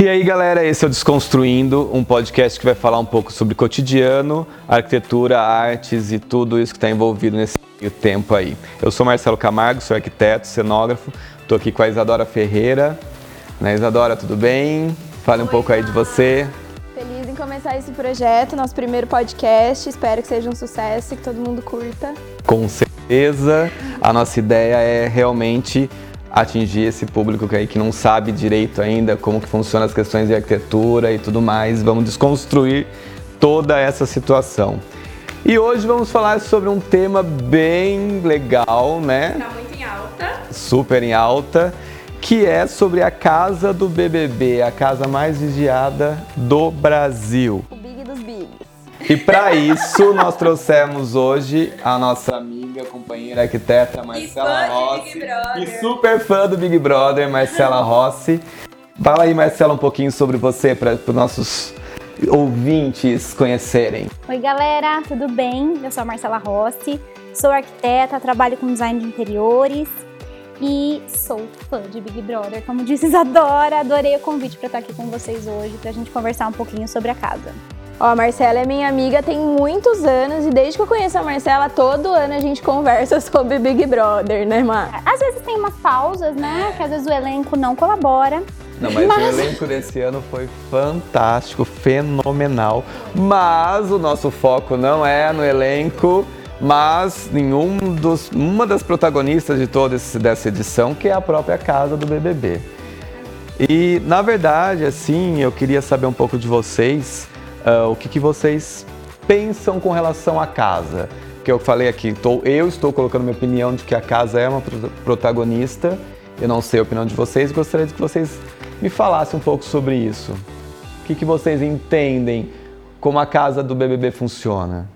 E aí, galera, esse é o Desconstruindo, um podcast que vai falar um pouco sobre cotidiano, arquitetura, artes e tudo isso que está envolvido nesse tempo aí. Eu sou Marcelo Camargo, sou arquiteto, cenógrafo, estou aqui com a Isadora Ferreira. Né, Isadora, tudo bem? Fale um Oi, pouco aí de você. Feliz em começar esse projeto, nosso primeiro podcast. Espero que seja um sucesso e que todo mundo curta. Com certeza, a nossa ideia é realmente atingir esse público que, aí, que não sabe direito ainda como que funcionam as questões de arquitetura e tudo mais. Vamos desconstruir toda essa situação. E hoje vamos falar sobre um tema bem legal, né? Tá muito em alta. Super em alta, que é sobre a casa do BBB, a casa mais vigiada do Brasil. O Big dos Bigs. E para isso nós trouxemos hoje a nossa amiga, companheira arquiteta Marcela de Rossi e super fã do Big Brother, Marcela Rossi. Fala aí, Marcela, um pouquinho sobre você para os nossos ouvintes conhecerem. Oi, galera, tudo bem? Eu sou a Marcela Rossi, sou arquiteta, trabalho com design de interiores e sou fã de Big Brother. Como disse Isadora, adorei o convite para estar aqui com vocês hoje, para a gente conversar um pouquinho sobre a casa. Ó, a Marcela é minha amiga tem muitos anos e desde que eu conheço a Marcela, todo ano a gente conversa sobre Big Brother, né, Mar? Às vezes tem umas pausas, né? Que às vezes o elenco não colabora. Não, mas, Mas- o elenco desse ano foi fantástico, fenomenal. Mas o nosso foco não é no elenco, mas em um dos, uma das protagonistas de toda esse- dessa edição, que é a própria casa do BBB. E, na verdade, assim, eu queria saber um pouco de vocês, ah, o que, que vocês pensam com relação à casa. Que eu falei aqui, tô- eu estou colocando minha opinião de que a casa é uma pro- protagonista, eu não sei a opinião de vocês, gostaria de que vocês me falassem um pouco sobre isso. O que, que vocês entendem como a casa do BBB funciona?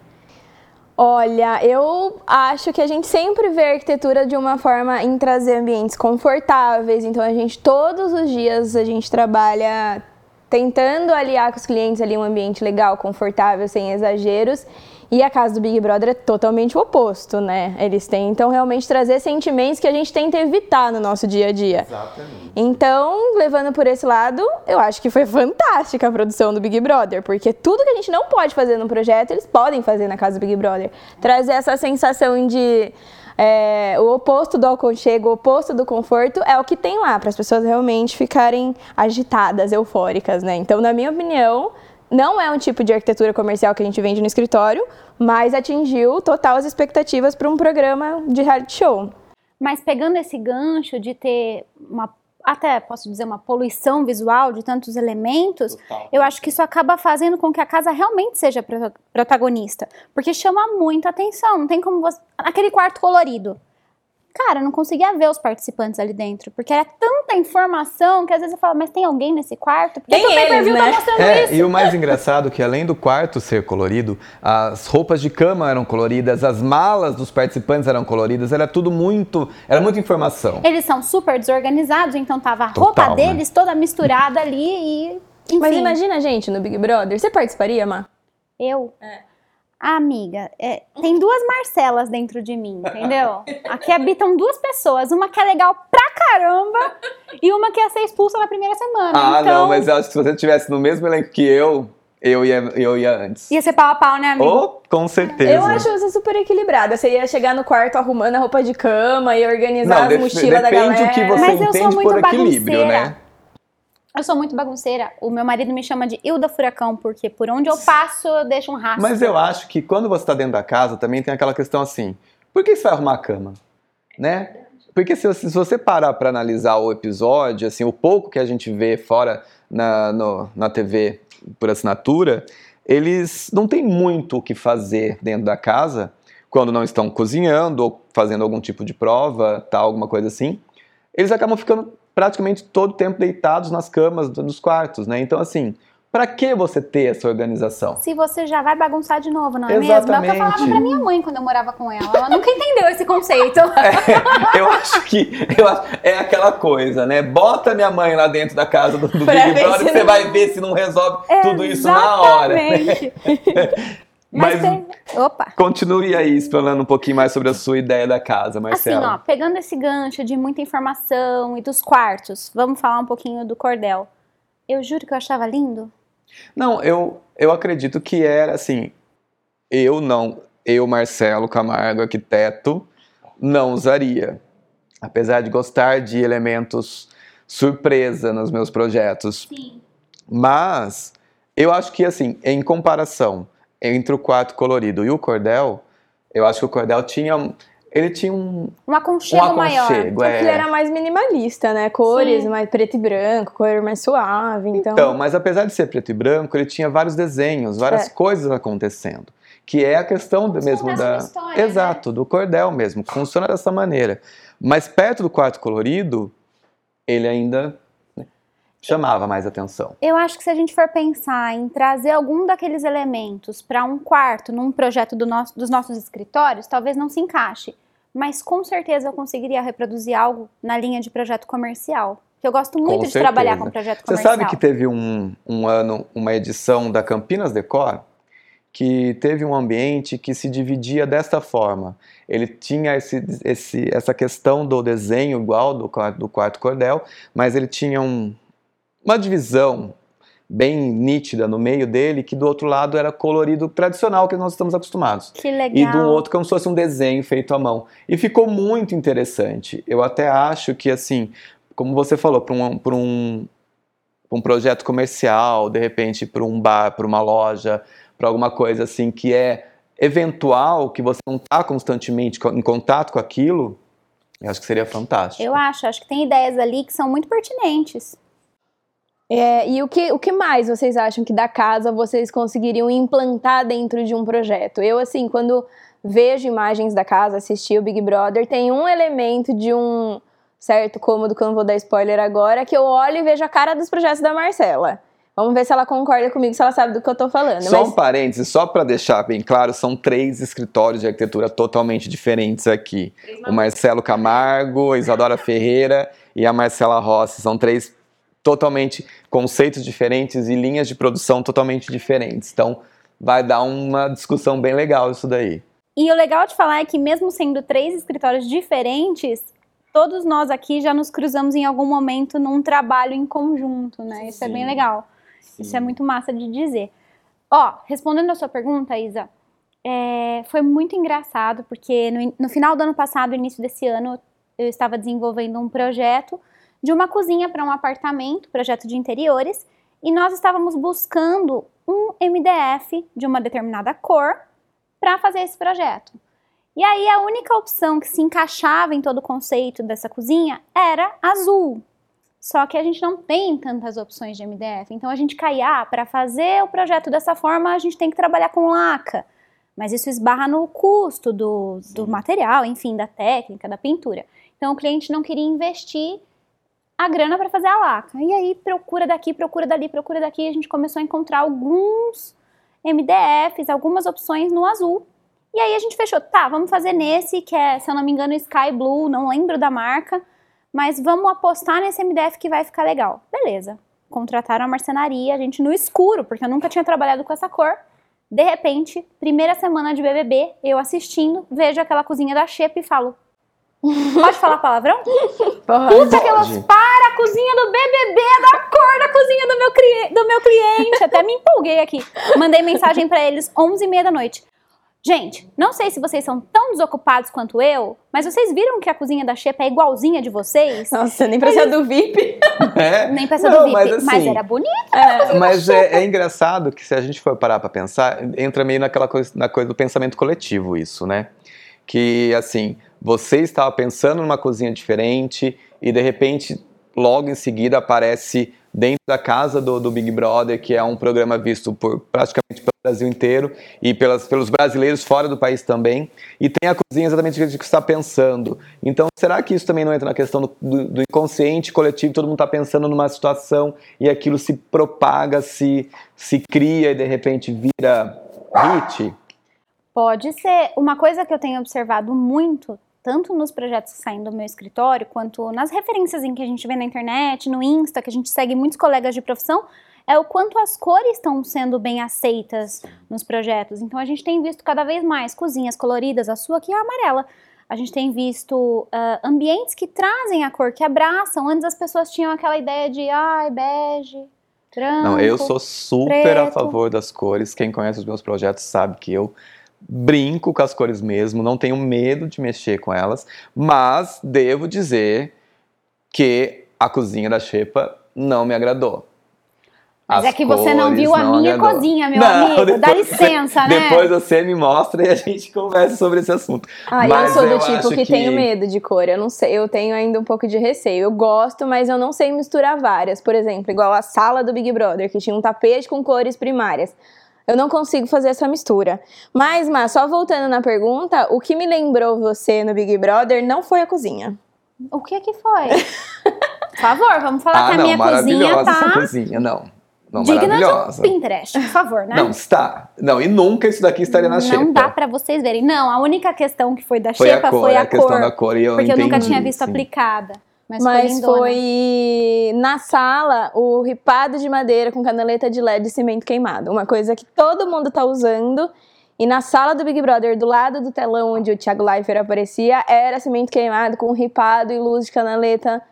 Olha, eu acho que a gente sempre vê a arquitetura de uma forma em trazer ambientes confortáveis. Então a gente todos os dias a gente trabalha tentando aliar com os clientes ali um ambiente legal, confortável, sem exageros. E a casa do Big Brother é totalmente o oposto, né? Eles tentam realmente trazer sentimentos que a gente tenta evitar no nosso dia a dia. Exatamente. Então, levando por esse lado, eu acho que foi fantástica a produção do Big Brother, porque tudo que a gente não pode fazer num projeto, eles podem fazer na casa do Big Brother. Trazer essa sensação de é, o oposto do aconchego, o oposto do conforto é o que tem lá, para as pessoas realmente ficarem agitadas, eufóricas, né? Então, na minha opinião, não é um tipo de arquitetura comercial que a gente vende no escritório, mas atingiu total as expectativas para um programa de reality show. Mas pegando esse gancho de ter uma, até posso dizer, uma poluição visual de tantos elementos, Total. eu acho que isso acaba fazendo com que a casa realmente seja prota- protagonista. Porque chama muito atenção. Não tem como você. Aquele quarto colorido. Cara, eu não conseguia ver os participantes ali dentro. Porque era tanta informação que às vezes eu falo, mas tem alguém nesse quarto? Por que, Tem pay-per-view eles, tá né? mostrando É, isso? e o mais engraçado é que além do quarto ser colorido, as roupas de cama eram coloridas, as malas dos participantes eram coloridas, era tudo muito, era muita informação. Eles são super desorganizados, então tava a Total, roupa né? deles toda misturada ali e. Enfim, Mas imagina a gente no Big Brother, você participaria, Má? eu. Ah, amiga, é, tem duas Marcelas dentro de mim, entendeu? Aqui habitam duas pessoas, uma que é legal pra caramba e uma que ia ser expulsa na primeira semana. Ah, então, não, mas eu acho que se você estivesse no mesmo elenco que eu, eu ia, eu ia antes. Ia ser pau a pau, né, amigo? Oh, com certeza. Eu acho você super equilibrada. Você ia chegar no quarto arrumando a roupa de cama e organizar Não, as mochilas da depende galera. o que você Mas eu sou entende muito por equilíbrio, né? Eu sou muito bagunceira. O meu marido me chama de Hilda Furacão, porque por onde eu passo eu deixo um rastro. Mas eu acho que quando você está dentro da casa também tem aquela questão assim: por que você vai arrumar a cama? Né? Porque se, se você parar para analisar o episódio, assim, o pouco que a gente vê fora na, no- na TV por assinatura, eles não têm muito o que fazer dentro da casa quando não estão cozinhando ou fazendo algum tipo de prova, tal, alguma coisa assim. Eles acabam ficando praticamente todo o tempo deitados nas camas do- dos quartos, né? Então, assim, para que você ter essa organização? Se você já vai bagunçar de novo, não é mesmo? É o que eu falava Exatamente. pra minha mãe quando eu morava com ela. Ela nunca entendeu esse conceito. eu acho que eu acho- é aquela coisa, né? Bota minha mãe lá dentro da casa do, do Big Brother você não- vai ver se não resolve tudo isso na hora. né? Mas, Mas tem... Opa! continue aí explorando um pouquinho mais sobre a sua ideia da casa, Assim, Marcelo. ó, pegando esse gancho de muita informação e dos quartos, vamos falar um pouquinho do cordel. Eu juro que eu achava lindo. Não, eu, eu acredito que era assim. Eu não, eu, Marcelo Camargo, arquiteto, não usaria. Apesar de gostar de elementos surpresa nos meus projetos. Sim. Mas eu acho que, assim, em comparação entre o quarto colorido e o cordel, eu acho que o cordel tinha. Ele tinha um, Um aconchego, um maior. aconchego. É que ele É. era mais minimalista, né? Cores Sim. mais preto e branco, cor mais suave. Então, Então, mas apesar de ser preto e branco, ele tinha vários desenhos, várias É. coisas acontecendo. Que é a questão se mesmo da. história, né? Exato, do cordel mesmo. que Funciona dessa maneira. Mas perto do quarto colorido, ele ainda né, chamava mais atenção. Eu acho que se a gente for pensar em trazer algum daqueles elementos para um quarto, num projeto do nosso- dos nossos escritórios, talvez não se encaixe. Mas com certeza eu conseguiria reproduzir algo na linha de projeto comercial. Que eu gosto muito de certeza. trabalhar com projeto Você comercial. sabe que teve um, um ano, uma edição da Campinas Decor, que teve um ambiente que se dividia desta forma. Ele tinha esse, esse- essa questão do desenho igual do do quarto cordel, mas ele tinha um- uma divisão bem nítida no meio dele, que do outro lado era colorido tradicional que nós estamos acostumados. Que legal. E do outro como se fosse um desenho feito à mão. E ficou muito interessante. Eu até acho que, assim, como você falou, para um, pra um, pra um projeto comercial, de repente para um bar, para uma loja, para alguma coisa assim que é eventual, que você não está constantemente co- em contato com aquilo, eu acho que seria fantástico. Eu acho, acho que tem ideias ali que são muito pertinentes. É, e o que, o que mais vocês acham que da casa vocês conseguiriam implantar dentro de um projeto? Eu, assim, quando vejo imagens da casa, assisti o Big Brother, tem um elemento de um certo cômodo, que eu não vou dar spoiler agora, que eu olho e vejo a cara dos projetos da Marcela. Vamos ver se ela concorda comigo, se ela sabe do que eu tô falando. Só Mas um parênteses, só para deixar bem claro, são três escritórios de arquitetura totalmente diferentes aqui. O Marcelo Camargo, a Isadora Ferreira e a Marcela Rossi. São três totalmente conceitos diferentes e linhas de produção totalmente diferentes. Então, vai dar uma discussão bem legal isso daí. E o legal de falar é que, mesmo sendo três escritórios diferentes, todos nós aqui já nos cruzamos em algum momento num trabalho em conjunto, né? Isso é bem Sim. legal. Isso é muito massa de dizer. Ó, respondendo a sua pergunta, Isa, é, foi muito engraçado, porque no, no final do ano passado, início desse ano, eu estava desenvolvendo um projeto de uma cozinha para um apartamento, projeto de interiores, e nós estávamos buscando um MDF de uma determinada cor para fazer esse projeto. E aí a única opção que se encaixava em todo o conceito dessa cozinha era azul. Só que a gente não tem tantas opções de MDF. Então a gente caía, ah, para fazer o projeto dessa forma, a gente tem que trabalhar com laca. Mas isso esbarra no custo do, do material, enfim, da técnica, da pintura. Então o cliente não queria investir a grana para fazer a laca. E aí procura daqui, procura dali, procura daqui, a gente começou a encontrar alguns MDFs, algumas opções no azul. E aí a gente fechou, tá, vamos fazer nesse, que é, se eu não me engano, Sky Blue, não lembro da marca, mas vamos apostar nesse MDF que vai ficar legal. Beleza. Contrataram a marcenaria, a gente no escuro, porque eu nunca tinha trabalhado com essa cor. De repente, primeira semana de BBB, eu assistindo, vejo aquela cozinha da Xepa e falo: Pode falar palavrão? porra, Puta que elas Pode. para a cozinha do BBB é da cor da cozinha do meu, cli- do meu cliente. Até me empolguei aqui. Mandei mensagem pra eles 11h30 da noite. Gente, não sei se vocês são tão desocupados quanto eu, mas vocês viram que a cozinha da Xepa é igualzinha de vocês? Nossa, nem pra ser do VIP. É? Nem peça Não, do VIP, mas mas, assim- era bonita. Mas é, é engraçado que se a gente for parar para pensar, entra meio naquela coisa, na coisa do pensamento coletivo isso, né? Que assim, você estava pensando numa cozinha diferente e de repente, logo em seguida aparece dentro da casa do, do Big Brother, que é um programa visto por praticamente pelo Brasil inteiro e pelas, pelos brasileiros fora do país também, e tem a cozinha exatamente o que está pensando. Então, será que isso também não entra na questão do, do- do inconsciente coletivo? Todo mundo está pensando numa situação e aquilo se propaga, se, se cria e de repente vira hit? Pode ser. Uma coisa que eu tenho observado muito, tanto nos projetos que saem do meu escritório, quanto nas referências em que a gente vê na internet, no Insta, que a gente segue muitos colegas de profissão, é o quanto as cores estão sendo bem aceitas nos projetos. Então a gente tem visto cada vez mais cozinhas coloridas, a sua aqui é amarela. A gente tem visto ah, ambientes que trazem a cor, que abraçam. Antes as pessoas tinham aquela ideia de, ai, bege, Não, eu Branco, sou super a preto. favor das cores. Quem conhece os meus projetos sabe que eu brinco com as cores mesmo, não tenho medo de mexer com elas, mas devo dizer que a cozinha da Xepa não me agradou. Mas As é que você não viu a não minha agradou. cozinha, meu Não, amigo. Dá depois- licença, né? Depois você me mostra e a gente conversa sobre esse assunto. Ah, eu Mas sou do eu tipo que, que- tenho medo de cor. Eu não sei, eu tenho ainda um pouco de receio. Eu gosto, mas eu não sei misturar várias. Por exemplo, igual a sala do Big Brother, que tinha um tapete com cores primárias. Eu não consigo fazer essa mistura. Mas, Má, só voltando na pergunta, o que me lembrou você no Big Brother não foi a cozinha. O que que foi? Por favor, vamos falar Ah, que a não, minha cozinha maravilhosa essa tá cozinha, não. Não, digna de um Pinterest, por favor, né? Não, está. Não, e nunca isso daqui estaria na Xepa. Não dá pra vocês verem. Não, a única questão que foi da Foi a Xepa cor, foi é a, a questão cor. da cor. E eu porque eu nunca entendi, tinha visto sim. aplicada. Mas, Mas foi na sala o ripado de madeira com canaleta de LED e cimento queimado. Uma coisa que todo mundo tá usando. E na sala do Big Brother, do lado do telão onde o Thiago Leifert aparecia, era cimento queimado com ripado e luz de canaleta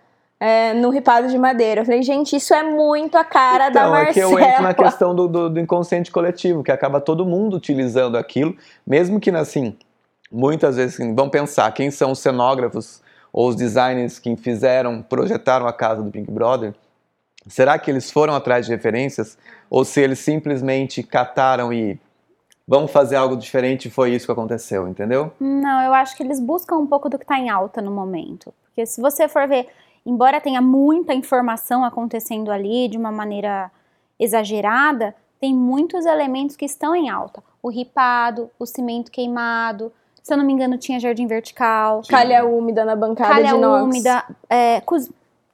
é, no ripado de madeira. Eu falei, gente, isso é muito a cara da Então, é que Marcela. eu entro na questão do, do, do inconsciente coletivo, que acaba todo mundo utilizando aquilo, mesmo que, assim, muitas vezes assim, vão pensar quem são os cenógrafos ou os designers que fizeram, projetaram a casa do Big Brother. Será que eles foram atrás de referências? Ou se eles simplesmente cataram e vamos fazer algo diferente foi isso que aconteceu, entendeu? Não, eu acho que eles buscam um pouco do que tá em alta no momento. Porque se você for ver, embora tenha muita informação acontecendo ali de uma maneira exagerada, tem muitos elementos que estão em alta. O ripado, o cimento queimado, se eu não me engano, tinha jardim vertical. Calha úmida na bancada calha de inox. úmida, é,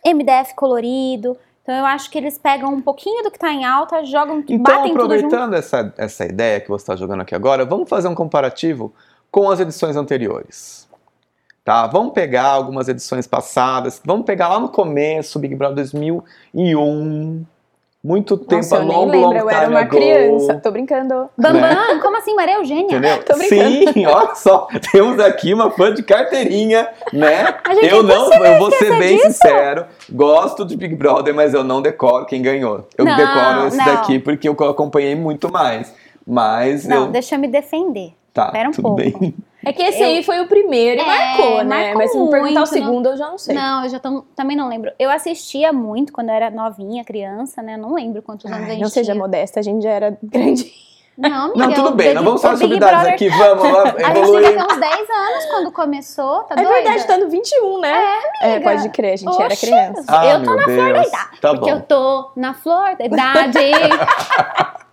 MDF colorido. Então eu acho que eles pegam um pouquinho do que tá em alta, jogam, Então, batem tudo junto. aproveitando essa, essa ideia que você está jogando aqui agora, vamos fazer um comparativo com as edições anteriores. Tá? Vamos pegar algumas edições passadas, vamos pegar lá no começo, Big Brother 2001, muito tempo, Nossa, eu a nem long, lembro, long eu era uma ago, criança. Tô brincando. Bambam, como assim, Maria Eugênia? Entendeu? Tô brincando. Sim, olha só, temos aqui uma fã de carteirinha, né? Gente é eu não, eu vou ser bem disso. sincero, gosto de Big Brother, mas eu não decoro quem ganhou. Eu Não, decoro esse não. daqui porque eu acompanhei muito mais. Mas Não, eu. deixa eu me defender. Tá, Pera um tudo pouco. bem. É que esse Eu- aí foi o primeiro e É, marcou, né? marcou Mas se me perguntar o segundo, eu já não sei. Não, eu já tam- também não lembro. Eu assistia muito quando eu era novinha, criança, né? Não lembro quantos anos a Ai, gente não seja tinha. modesta, a gente já era grande. Não, amiga, Não, tudo bem, Big- não vamos falar sobre idades Brother- aqui, vamos lá, A gente evoluir. devia ter uns 10 anos quando começou, tá É doida? verdade, tá no 21, né? É, amiga. pode crer, a gente era Oxe, criança. Ah, eu tô na flor da Deus. idade. Tá porque bom. eu tô na flor da idade.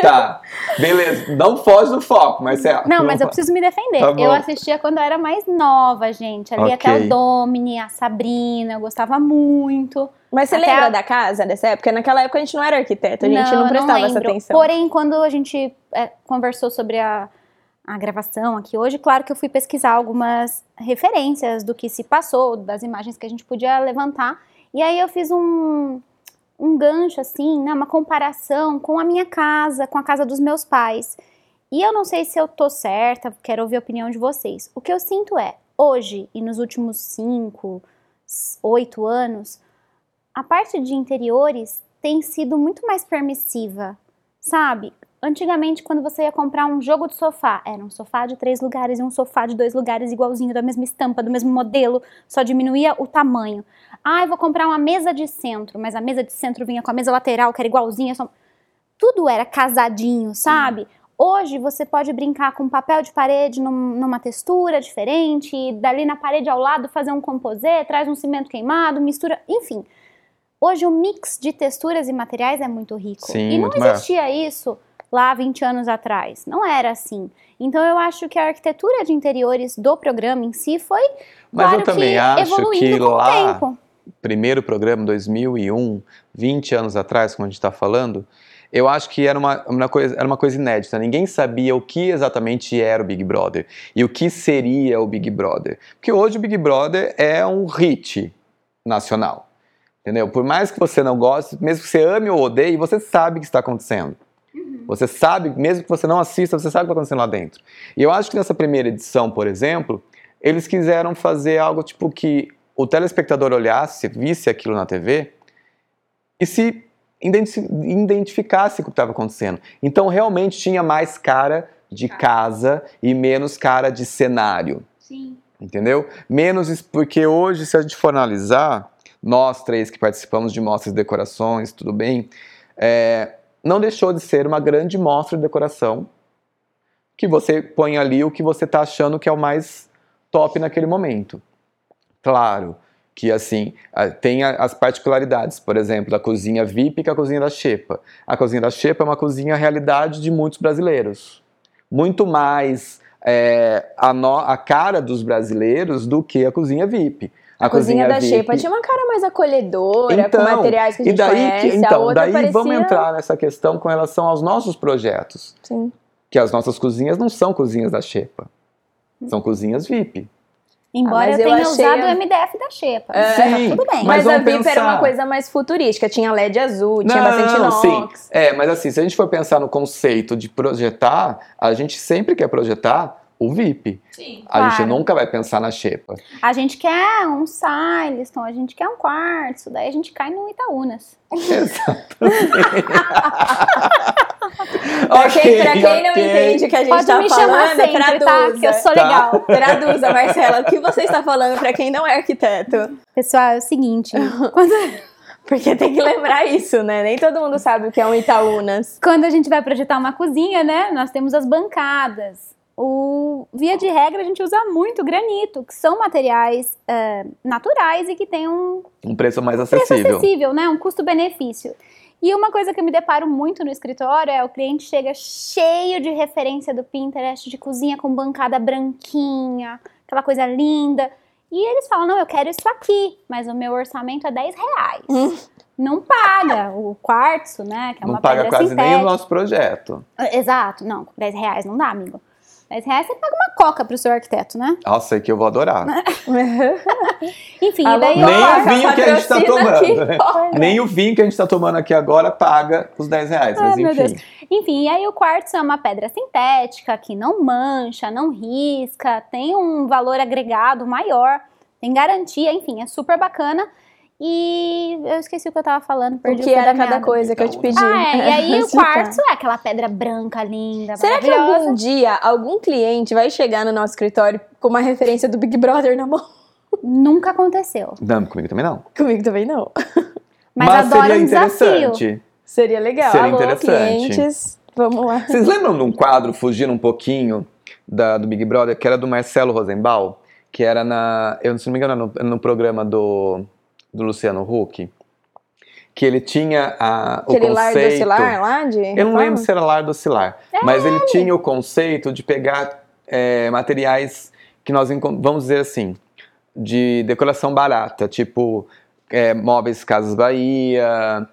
Tá, beleza. Não foge do foco, Marcelo. Não, mas eu preciso me defender. Tá eu assistia quando eu era mais nova, gente. Ali Ok. até o Domini, a Sabrina, eu gostava muito. Mas você Até lembra a- da casa dessa época? Naquela época a gente não era arquiteto, a gente não, eu prestava essa lembro. atenção. Porém, quando a gente é, conversou sobre a, a gravação aqui hoje, claro que eu fui pesquisar algumas referências do que se passou, das imagens que a gente podia levantar. E aí eu fiz um, um gancho, assim, né, uma comparação com a minha casa, com a casa dos meus pais. E eu não sei se eu tô certa, quero ouvir a opinião de vocês. O que eu sinto é, hoje e nos últimos cinco, s- oito anos, a parte de interiores tem sido muito mais permissiva, sabe? Antigamente, quando você ia comprar um jogo de sofá, era um sofá de três lugares e um sofá de dois lugares, igualzinho, da mesma estampa, do mesmo modelo, só diminuía o tamanho. Ah, eu vou comprar uma mesa de centro, mas a mesa de centro vinha com a mesa lateral, que era igualzinha. Só... Tudo era casadinho, sabe? Hoje você pode brincar com papel de parede num- numa textura diferente, e dali na parede ao lado fazer um composê, traz um cimento queimado, mistura, enfim. Hoje o mix de texturas e materiais é muito rico. Sim, e não maior. existia isso lá 20 anos atrás. Não era assim. Então eu acho que a arquitetura de interiores do programa em si foi Mas claro eu também que acho que com o lá, tempo. Primeiro programa, 2001, 20 anos atrás, como a gente está falando, eu acho que era uma, uma coisa, era uma coisa inédita. Ninguém sabia o que exatamente era o Big Brother e o que seria o Big Brother. Porque hoje o Big Brother é um hit nacional. Entendeu? Por mais que você não goste, mesmo que você ame ou odeie, você sabe o que está acontecendo. Você sabe, mesmo que você não assista, você sabe o que está acontecendo lá dentro. E eu acho que nessa primeira edição, por exemplo, eles quiseram fazer algo tipo que o telespectador olhasse, visse aquilo na TV e se identi- identificasse o que estava acontecendo. Então realmente tinha mais cara de casa e menos cara de cenário. Sim. Entendeu? Menos porque hoje, se a gente for analisar, nós três que participamos de mostras de decorações, tudo bem, é, não deixou de ser uma grande mostra de decoração que você põe ali o que você está achando que é o mais top naquele momento. Claro que assim a- tem a- as particularidades, por exemplo, da cozinha VIP com a cozinha da Xepa. A cozinha da Xepa é uma cozinha realidade de muitos brasileiros, muito mais é, a, no- a cara dos brasileiros do que a cozinha VIP. A, cozinha, da VIP Xepa tinha uma cara mais acolhedora, Então, com materiais que a e gente daí, conhece. que- a então, daí parecia... vamos entrar nessa questão com relação aos nossos projetos. Sim. Que as nossas cozinhas não são cozinhas da Xepa. São cozinhas VIP. Embora mas eu eu tenha achei usado o MDF da Xepa. É. Sim, Tudo bem. Mas, Mas a VIP era uma pensar. coisa mais futurística. Tinha LED azul, tinha bastante inox. sim. É, mas assim, se a gente for pensar no conceito de projetar, a gente sempre quer projetar o VIP. Sim. A gente Claro. nunca vai pensar na Xepa. A gente quer um Sileston, a gente quer um quartzo, daí a gente cai no Itaúnas. Pra quem, pra Ok, quem não ok. entende o que a gente Pode tá me falando, sempre, tá? Que eu sou Tá. legal. Traduza, Marcela, o que você está falando pra quem não é arquiteto? Pessoal, é o seguinte, quando, Porque tem que lembrar isso, né? Nem todo mundo sabe o que é um Itaúnas. quando a gente vai projetar uma cozinha, né, nós temos as bancadas. O, via de regra, a gente usa muito granito, que são materiais é, naturais e que têm um Um preço mais preço acessível. acessível, né? Um custo-benefício. E uma coisa que eu me deparo muito no escritório é o cliente chega cheio de referência do Pinterest, de cozinha com bancada branquinha, aquela coisa linda. E eles falam, não, eu quero isso aqui, mas o meu orçamento é 10 reais. Não paga o quartzo, né? Que é Não uma paga quase nem o sintética. nosso projeto. Exato, não, 10 reais não dá, amigo. 10 reais você paga uma coca pro seu arquiteto, né? Nossa, aí que eu vou adorar. Enfim, Alô, e daí Nem o Coca, vinho que a gente tá tomando. né? Nem o vinho que a gente tá tomando aqui agora paga os 10 reais. Mas Ai, meu enfim. Deus. Enfim, e aí o quartzo é uma pedra sintética que não mancha, não risca, tem um valor agregado maior, tem garantia, enfim, é super bacana. E eu esqueci o que eu tava falando, O perdi que era da cada coisa que eu te pedi. Ah, é, e aí o Explicar. quartzo é aquela pedra branca linda, Será que algum dia algum cliente vai chegar no nosso escritório com uma referência do Big Brother na mão? Nunca aconteceu. Não, comigo também não. Comigo também não. Mas, adoro seria um desafio. interessante. Seria legal. Seria Alô, interessante. clientes, vamos lá. Vocês lembram de um quadro, fugindo um pouquinho da- do Big Brother, que era do Marcelo Rosenbaum? Que era na. Eu se não me engano, no, no programa do, do Luciano Huck. Que ele tinha a, o Aquele lar conceito. oscilar lá de Eu não lembro se era lar do oscilar, mas ele tinha o conceito de pegar é, materiais que nós vamos dizer assim, de decoração barata, tipo é, móveis Casas Bahia,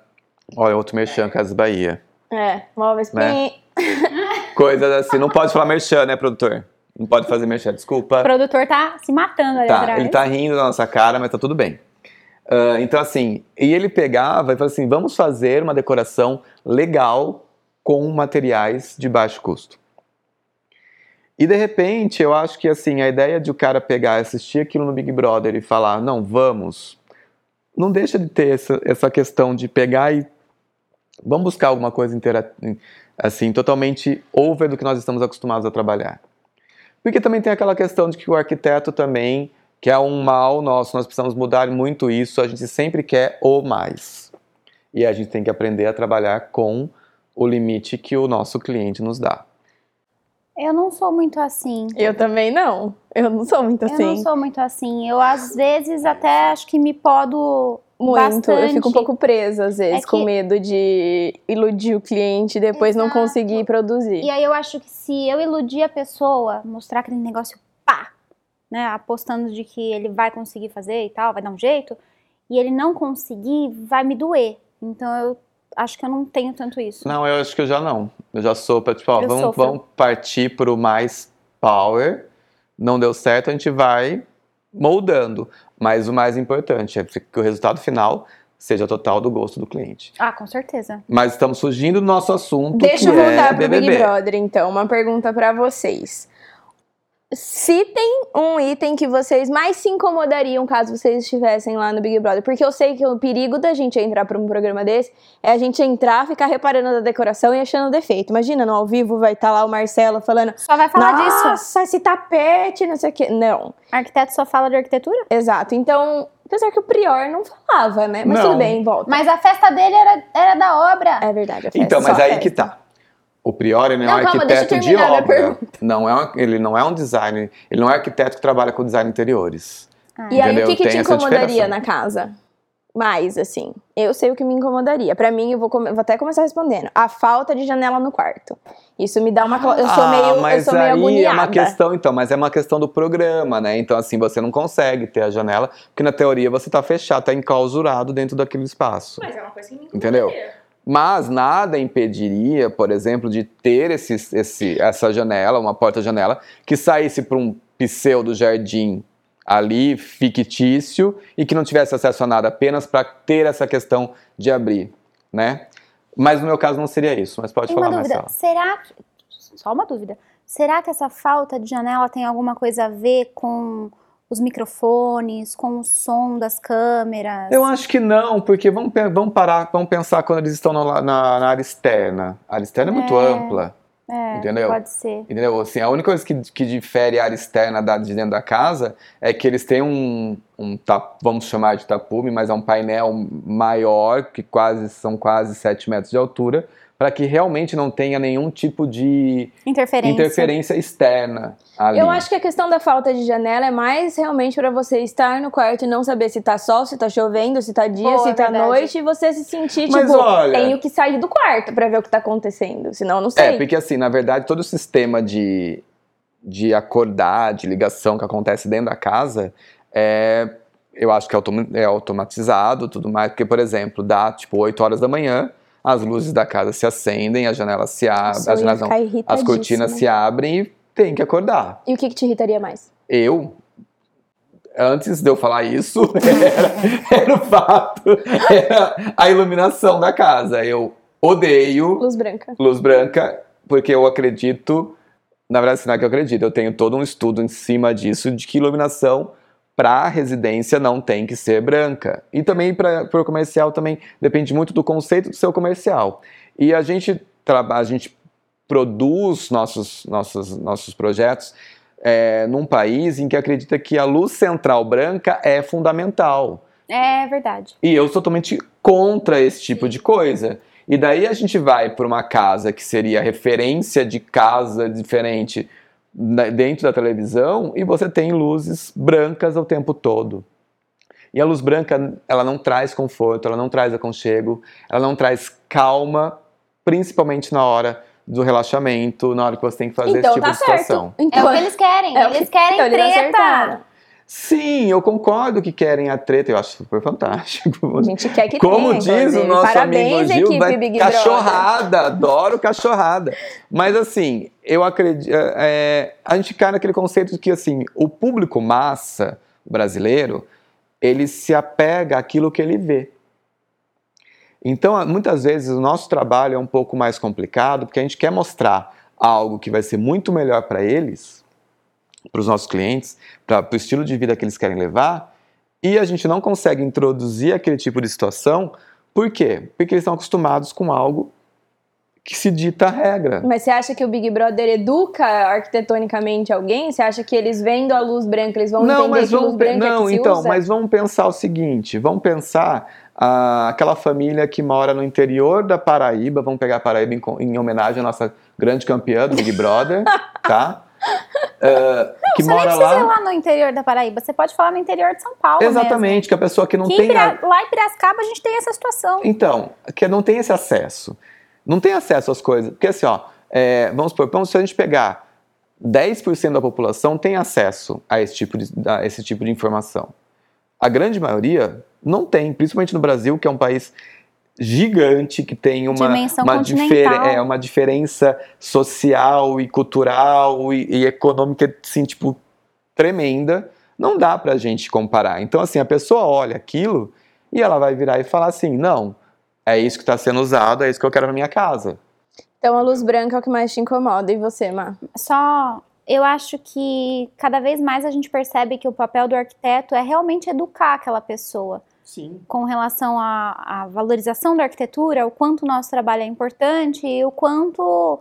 olha outro merchan Casas Bahia, É, móveis Né? coisas assim. Não pode falar merchan, né, produtor? Não pode fazer merchan, O desculpa. produtor tá se matando ali Tá, atrás. ele tá rindo da nossa cara, mas tá tudo bem. Ah, então, assim, e ele pegava e falava assim: vamos fazer uma decoração legal com materiais de baixo custo. E de repente, eu acho que assim, a ideia de o cara pegar, assistir aquilo no Big Brother e falar, não, vamos, não deixa de ter essa, essa questão de pegar e vamos buscar alguma coisa assim, totalmente over do que nós estamos acostumados a trabalhar. Porque também tem aquela questão de que o arquiteto também, que é um mal nosso, nós precisamos mudar muito isso, a gente sempre quer o mais. E a gente tem que aprender a trabalhar com o limite que o nosso cliente nos dá. Eu não sou muito assim. Eu também não. Eu não sou muito Eu não assim. sou muito assim. Eu, às vezes, até acho que me podo Muito. bastante. Eu fico um pouco presa, às vezes, É com que- medo de iludir o cliente e depois não Exato. conseguir produzir. E aí eu acho que se eu iludir a pessoa, mostrar aquele negócio né, apostando de que ele vai conseguir fazer e tal, vai dar um jeito, e ele não conseguir, vai me doer. Então eu acho que eu não tenho tanto isso. Não, eu acho que eu já não. Eu já sou pra, tipo, ó, vamos, sofro. vamos partir pro mais power. Não deu certo, a gente vai moldando. Mas o mais importante é que o resultado final seja total do gosto do cliente. Ah, com certeza. Mas estamos fugindo do nosso assunto, Deixa que eu voltar é pro BBB. Big Brother, então. Uma pergunta pra vocês. Citem um item que vocês mais se incomodariam caso vocês estivessem lá no Big Brother. Porque eu sei que o perigo da gente entrar para um programa desse é a gente entrar, ficar reparando na decoração e achando defeito. Imagina, no ao vivo vai estar lá o Marcelo falando. Só vai falar disso. Nossa, esse tapete, não sei o quê. Não. Arquiteto só fala de arquitetura? Exato. Então, apesar que o Prior não falava, né? Mas Não. tudo bem, volta. Mas a festa dele era, era da obra. É verdade, a festa, Então, mas aí festa. que tá. O Priori não é Não, um calma, eu arquiteto de obra. Não é um- ele não é um designer. Ele não é arquiteto que trabalha com design de interiores. Ah. E aí, o que, que te incomodaria na casa? Mais, assim. Eu sei o que me incomodaria. Pra mim, eu vou, come- vou até começar respondendo. A falta de janela no quarto. Isso me dá uma. Eu sou ah, meio, eu mas sou meio aí agoniada. é uma questão, então, mas é uma questão do programa, né? Então, assim, você não consegue ter a janela, porque na teoria você tá fechado, tá enclausurado dentro daquele espaço. Mas é uma coisa que me Entendeu? Mas nada impediria, por exemplo, de ter esse, esse, essa janela, uma porta-janela, que saísse para um pseudo jardim ali, fictício, e que não tivesse acesso a nada, apenas para ter essa questão de abrir, né? Mas no meu caso não seria isso, mas pode Tem falar, uma dúvida. Marcela. Será que. Só uma dúvida. Será que essa falta de janela tem alguma coisa a ver com os microfones, com o som das câmeras? Eu acho que não, porque vamos, vamos parar, vamos pensar quando eles estão no la- na, na área externa. A área externa é muito É. ampla, É, entendeu? Pode ser. Entendeu? Assim, a única coisa que, que difere a área externa da, de dentro da casa é que eles têm um, um vamos chamar de tapume, mas é um painel maior, que quase são quase 7 metros de altura, para que realmente não tenha nenhum tipo de Interferência. interferência externa ali. Eu acho que a questão da falta de janela é mais realmente pra você estar no quarto e não saber se tá sol, se tá chovendo, se tá dia, Boa, se tá verdade. noite, e você se sentir, Mas tipo, olha- tenho que sair do quarto pra ver o que tá acontecendo. Senão, eu não sei. É, porque assim, na verdade, todo o sistema de, de acordar, de ligação que acontece dentro da casa, é, eu acho que é, é automatizado tudo mais, porque, por exemplo, dá tipo 8 horas da manhã, as luzes da casa se acendem, as janelas se abrem, as janelas não, as cortinas se abrem e tem que acordar. E o que, que te irritaria mais? Eu, antes de eu falar isso, era, era o fato, era a iluminação da casa. Eu odeio Luz branca. luz branca, porque eu acredito, na verdade, não é que eu acredito, eu tenho todo um estudo em cima disso, de que iluminação para residência não tem que ser branca. E também para o comercial também depende muito do conceito do seu comercial. E a gente trabalha, a gente produz nossos, nossos, nossos projetos é, num país em que acredita que a luz central branca é fundamental. É verdade. E eu sou totalmente contra esse tipo de coisa. E daí a gente vai para uma casa que seria referência de casa diferente dentro da televisão e você tem luzes brancas o tempo todo. E a luz branca, ela não traz conforto, ela não traz aconchego, ela não traz calma, principalmente na hora do relaxamento, na hora que você tem que fazer então esse tipo tá de situação. certo. É o que eles querem. É o que- eles querem então eles treta. acertaram. Sim, eu concordo que querem a treta, eu acho super fantástico. A gente quer que Como tenha, diz o inclusive. nosso Parabéns, amigo Gil, equipe vai- Big Brother. cachorrada, adoro cachorrada. Mas assim, eu acredito, é, a gente cai naquele conceito de que assim, o público massa brasileiro, ele se apega àquilo que ele vê. Então, muitas vezes o nosso trabalho é um pouco mais complicado, porque a gente quer mostrar algo que vai ser muito melhor para eles, para os nossos clientes, para o estilo de vida que eles querem levar, e a gente não consegue introduzir aquele tipo de situação, por quê? Porque eles estão acostumados com algo que se dita a regra. Mas você acha que o Big Brother educa arquitetonicamente alguém? Você acha que eles vendo a luz branca, eles vão entender que luz pe- branca é não, se então, usa? mas vamos pensar o seguinte, vamos pensar ah, aquela família que mora no interior da Paraíba, vamos pegar a Paraíba em, em homenagem à nossa grande campeã do Big Brother, tá? Ah, que Você nem mora precisa ir lá. lá no interior da Paraíba. Você pode falar no interior de São Paulo Exatamente, que a pessoa que não mesmo. Que em tem. a- Pira- Lá em Piracicaba a gente tem essa situação. Então, que não tem esse acesso. Não tem acesso às coisas. Porque assim, ó, é, vamos supor, vamos, se a gente pegar 10% da população tem acesso a esse, tipo de, a esse tipo de informação. A grande maioria não tem, principalmente no Brasil, que é um país gigante, que tem uma, Dimensão uma, continental. é, uma diferença social e cultural e, e econômica, assim, tipo, tremenda. Não dá pra gente comparar. Então, assim, a pessoa olha aquilo e ela vai virar e falar assim, não, é isso que está sendo usado, é isso que eu quero na minha casa. Então a luz branca é o que mais te incomoda. E você, Má? Só eu acho que cada vez mais a gente percebe que o papel do arquiteto é realmente educar aquela pessoa Sim. com relação à, à valorização da arquitetura, o quanto o nosso trabalho é importante e o quanto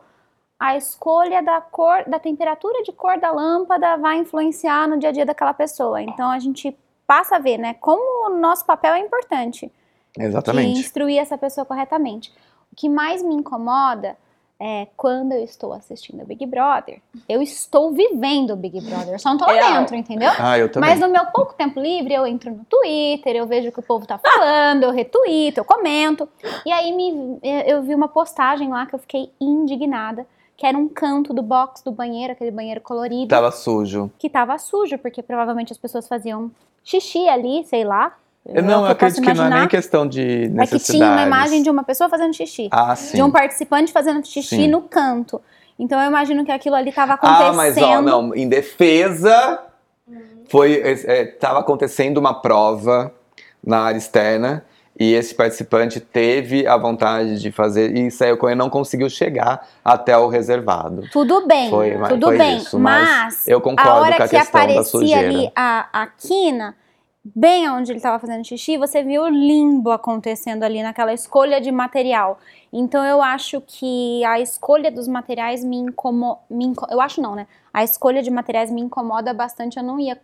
a escolha da cor, da temperatura de cor da lâmpada vai influenciar no dia a dia daquela pessoa. Então a gente passa a ver, né, como o nosso papel é importante de Exatamente. instruir essa pessoa corretamente. O que mais me incomoda é quando eu estou assistindo Big Brother, eu estou vivendo o Big Brother, eu só não tô lá Real. dentro, entendeu? Ah, eu também. Mas no meu pouco tempo livre, eu entro no Twitter, eu vejo o que o povo tá falando, eu retuito, eu comento. E aí me, eu vi uma postagem lá que eu fiquei indignada, que era um canto do box do banheiro, aquele banheiro colorido, Tava sujo. que tava sujo, porque provavelmente as pessoas faziam xixi ali, sei lá. Eu É não, eu acredito que não é nem questão de É que tinha uma imagem de uma pessoa fazendo xixi. Ah, sim. De um participante fazendo xixi Sim. no canto. Então eu imagino que aquilo ali tava acontecendo. Ah, mas ó, não, em defesa, foi, é, tava acontecendo uma prova na área externa e esse participante teve a vontade de fazer e saiu com ele não conseguiu chegar até o reservado. Tudo bem, Foi- tudo foi bem. isso, mas mas eu concordo a hora com a que questão aparecia ali a, a quina, bem onde ele estava fazendo xixi, você viu o limbo acontecendo ali naquela escolha de material. Então eu acho que a escolha dos materiais me incomoda. eu acho não, né? A escolha de materiais me incomoda bastante. Eu não ia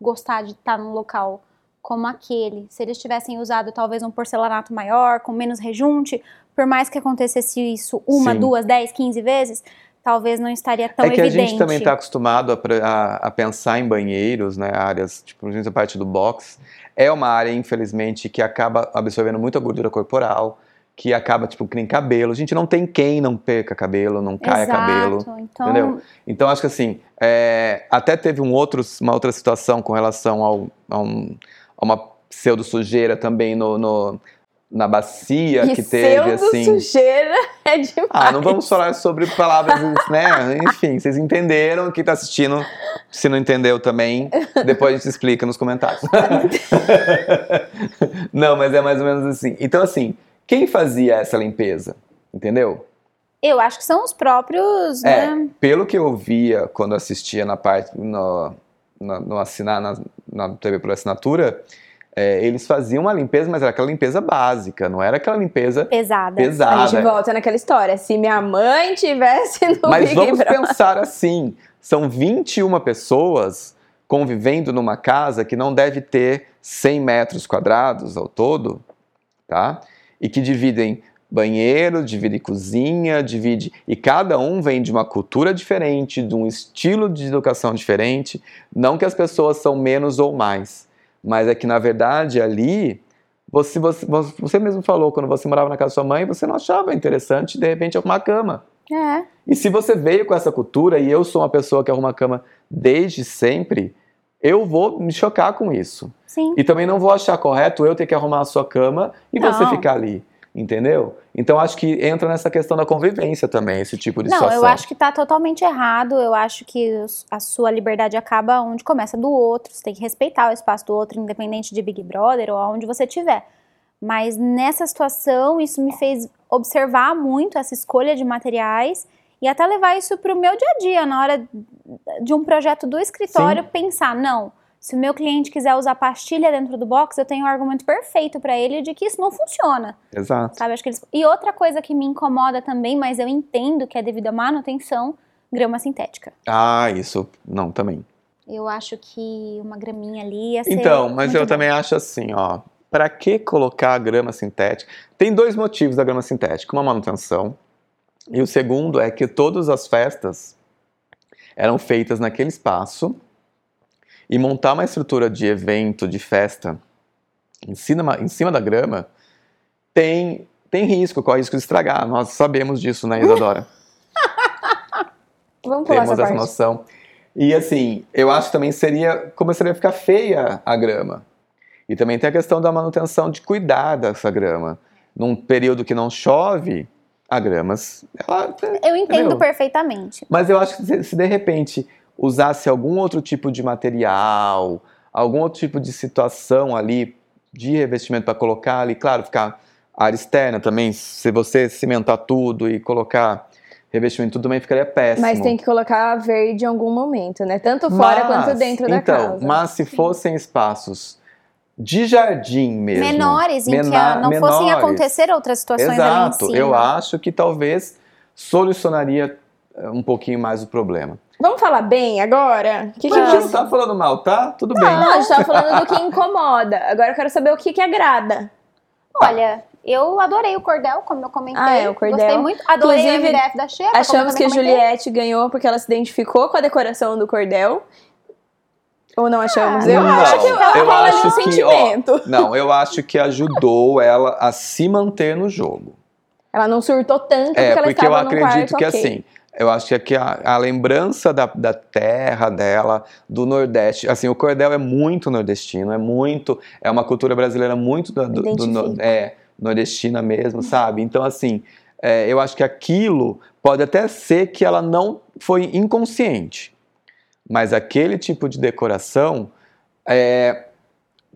gostar de estar num local como aquele. Se eles tivessem usado talvez um porcelanato maior, com menos rejunte, por mais que acontecesse isso uma, Sim. duas, dez, quinze vezes, talvez não estaria tão é que evidente. a gente também está acostumado a, a- a pensar em banheiros, né, áreas, tipo, a parte do box, é uma área, infelizmente, que acaba absorvendo muita gordura corporal, que acaba, tipo, que nem cabelo. A gente não tem quem não perca cabelo, não caia Exato. cabelo. Então, entendeu? Então, acho que assim, é, até teve um outro, uma outra situação com relação ao, a, um- a uma pseudo sujeira também no, no- na bacia E que teve, assim. sujeira é demais. Ah, não vamos falar sobre palavras, né? Enfim, vocês entenderam. Quem tá assistindo, se não entendeu também, depois a gente explica nos comentários. não, mas é mais ou menos assim. Então, assim, quem fazia essa limpeza? Entendeu? eu acho que são os próprios, É, né? pelo que eu via quando assistia na parte no, no, no assinar na, na TV por assinatura, é, eles faziam uma limpeza, mas era aquela limpeza básica, não era aquela limpeza Pesada. A pesada. gente volta naquela história. Se minha mãe tivesse no Mas Big vamos Brother. pensar assim: são 21 pessoas convivendo numa casa que não deve ter 100 metros quadrados ao todo, tá? E que dividem banheiro, divide cozinha, divide. E cada um vem de uma cultura diferente, de um estilo de educação diferente. Não que as pessoas são menos ou mais, mas é que na verdade ali. Você, você, você mesmo falou, quando você morava na casa da sua mãe, você não achava interessante de repente arrumar a cama. É. E se você veio com essa cultura e eu sou uma pessoa que arruma a cama desde sempre, eu vou me chocar com isso. Sim. E também não vou achar correto eu ter que arrumar a sua cama e você Não. ficar ali. Entendeu? Então acho que entra nessa questão da convivência também, esse tipo de Não, situação. eu acho que tá totalmente errado. Eu acho que a sua liberdade acaba onde começa do outro. Você tem que respeitar o espaço do outro, independente de Big Brother ou aonde você estiver. Mas nessa situação, isso me fez observar muito essa escolha de materiais e até levar isso para o meu dia a dia, na hora de um projeto do escritório, pensar, não, se o meu cliente quiser usar pastilha dentro do box, eu tenho um argumento perfeito para ele de que isso não funciona. Exato. Sabe, acho que eles... E outra coisa que me incomoda também, mas eu entendo que é devido à manutenção, grama sintética. Ah, isso. Não, também. Eu acho que uma graminha ali ia ser Então, mas eu bom. também acho assim, ó. Pra que colocar a grama sintética? Tem dois motivos da grama sintética. Uma manutenção. E o segundo é que todas as festas eram feitas naquele espaço. E montar uma estrutura de evento, de festa, em cima, em cima da grama, tem, tem risco, corre risco de estragar. Nós sabemos disso, né, Isadora? Vamos pular Temos essa essa noção. E assim, eu acho que também seria, começaria a ficar feia a grama. E também tem a questão da manutenção de cuidar dessa grama. Num período que não chove, a grama. Ela, Eu entendo Entendeu? perfeitamente. mas eu acho que se de repente usasse algum outro tipo de material, algum outro tipo de situação ali de revestimento para colocar ali, claro, ficar área externa também, se você cimentar tudo e colocar revestimento tudo também ficaria péssimo. Mas tem que colocar verde em algum momento, né? Tanto fora Mas, quanto dentro da então, casa. Mas se fossem espaços de jardim mesmo. Menores, em que ah, não fossem menores, acontecer outras situações ali em Exato, eu acho que talvez solucionaria eh, um pouquinho mais o problema. Vamos falar bem agora? O que, que a gente você... não tá falando mal, tá? Tudo bem. Não, a gente tava falando do que incomoda. Agora eu quero saber o que, que agrada. Olha, eu adorei o cordel, como eu comentei. Ah, é, o cordel. Gostei muito. Adorei Inclusive, a MDF da Xepa, como eu Achamos que a. Juliette ganhou porque ela se identificou com a decoração do cordel. Ou não achamos? Ah, eu Não, acho que rola eu acho um que, sentimento. ó, não, eu acho que ajudou ela a se manter no jogo. Ela não surtou tanto É, porque ela porque eu estava num acredito quarto que ok. assim, eu acho que aqui a, a lembrança da, da terra dela, do Nordeste, assim, o cordel é muito nordestino, é muito, é uma cultura brasileira muito do, do- do é, nordestina mesmo, sabe? Então, assim, é, eu acho que aquilo pode até ser que ela não foi inconsciente, mas aquele tipo de decoração, é,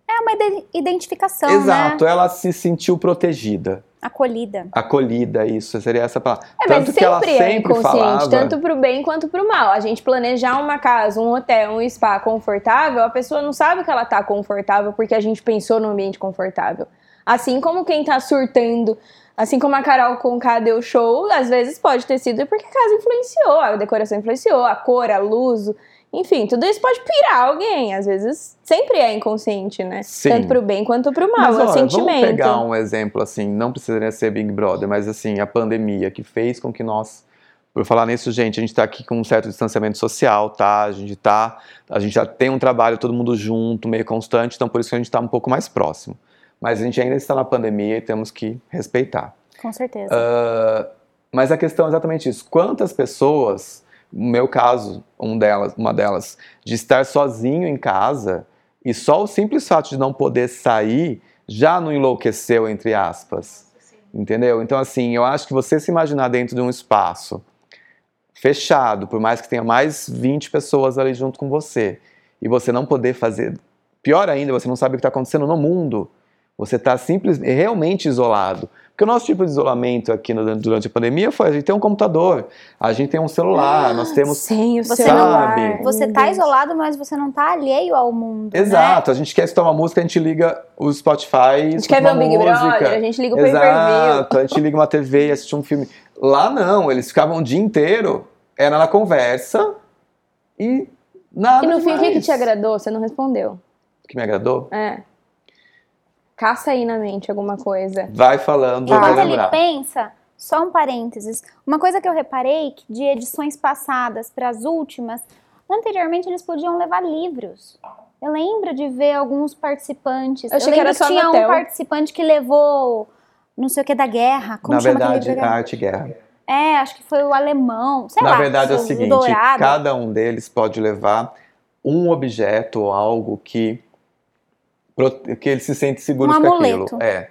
É uma ide- identificação, exato, né? ela se sentiu protegida, Acolhida. acolhida, isso seria essa palavra. É, mas Tanto que ela sempre é sempre inconsciente, falava... tanto pro bem quanto pro mal. A gente planejar uma casa, um hotel, um spa confortável, a pessoa não sabe que ela tá confortável porque a gente pensou no ambiente confortável. Assim como quem tá surtando, assim como a Carol Conká deu show, às vezes pode ter sido porque a casa influenciou, a decoração influenciou, a cor, a luz, enfim, tudo isso pode pirar alguém. Às vezes sempre é inconsciente, né? Sim. Tanto pro bem quanto pro mal, Mas é o olha, sentimento. vamos pegar um exemplo assim, não precisaria ser Big Brother, mas assim, a pandemia que fez com que nós, por falar nisso, gente, a gente tá aqui com um certo distanciamento social, tá? A gente tá, a gente já tem um trabalho todo mundo junto, meio constante, então por isso que a gente tá um pouco mais próximo. Mas a gente ainda está na pandemia e temos que respeitar. Com certeza. Ah, mas a questão é exatamente isso. Quantas pessoas, no meu caso, um delas, uma delas, de estar sozinho em casa e só o simples fato de não poder sair já não enlouqueceu, entre aspas. Entendeu? Então, assim, eu acho que você se imaginar dentro de um espaço fechado, por mais que tenha mais 20 pessoas ali junto com você, e você não poder fazer. Pior ainda, você não sabe o que está acontecendo no mundo. Você está simplesmente realmente isolado. Porque o nosso tipo de isolamento aqui no- durante a pandemia foi a gente tem um computador, a gente tem um celular, nós temos. Sem o Você celular. sabe. Você tá isolado, mas você não tá alheio ao mundo. né? Exato, a gente quer escutar uma música, a gente liga o Spotify, A gente quer ver uma o Big música. Brother, a gente liga o. Exato, a gente liga uma TV e assiste um filme. Lá não, eles ficavam o dia inteiro, era na conversa e nada E no fim, o que, que te agradou? Você não respondeu. Que me agradou? É. Caça aí na mente alguma coisa. Vai falando, eu vou Enquanto ele pensa, só um parênteses. Uma coisa que eu reparei que de edições passadas para as últimas, anteriormente eles podiam levar livros. Eu lembro de ver alguns participantes. Eu achei eu que era só no tinha um participante que levou não sei o que da guerra. Como Na verdade, guerra? arte guerra. É, acho que foi o alemão. Sei Na lá, verdade é o seguinte, dourado. cada um deles pode levar um objeto ou algo que que ele se sente seguro Um com amuleto. aquilo. É.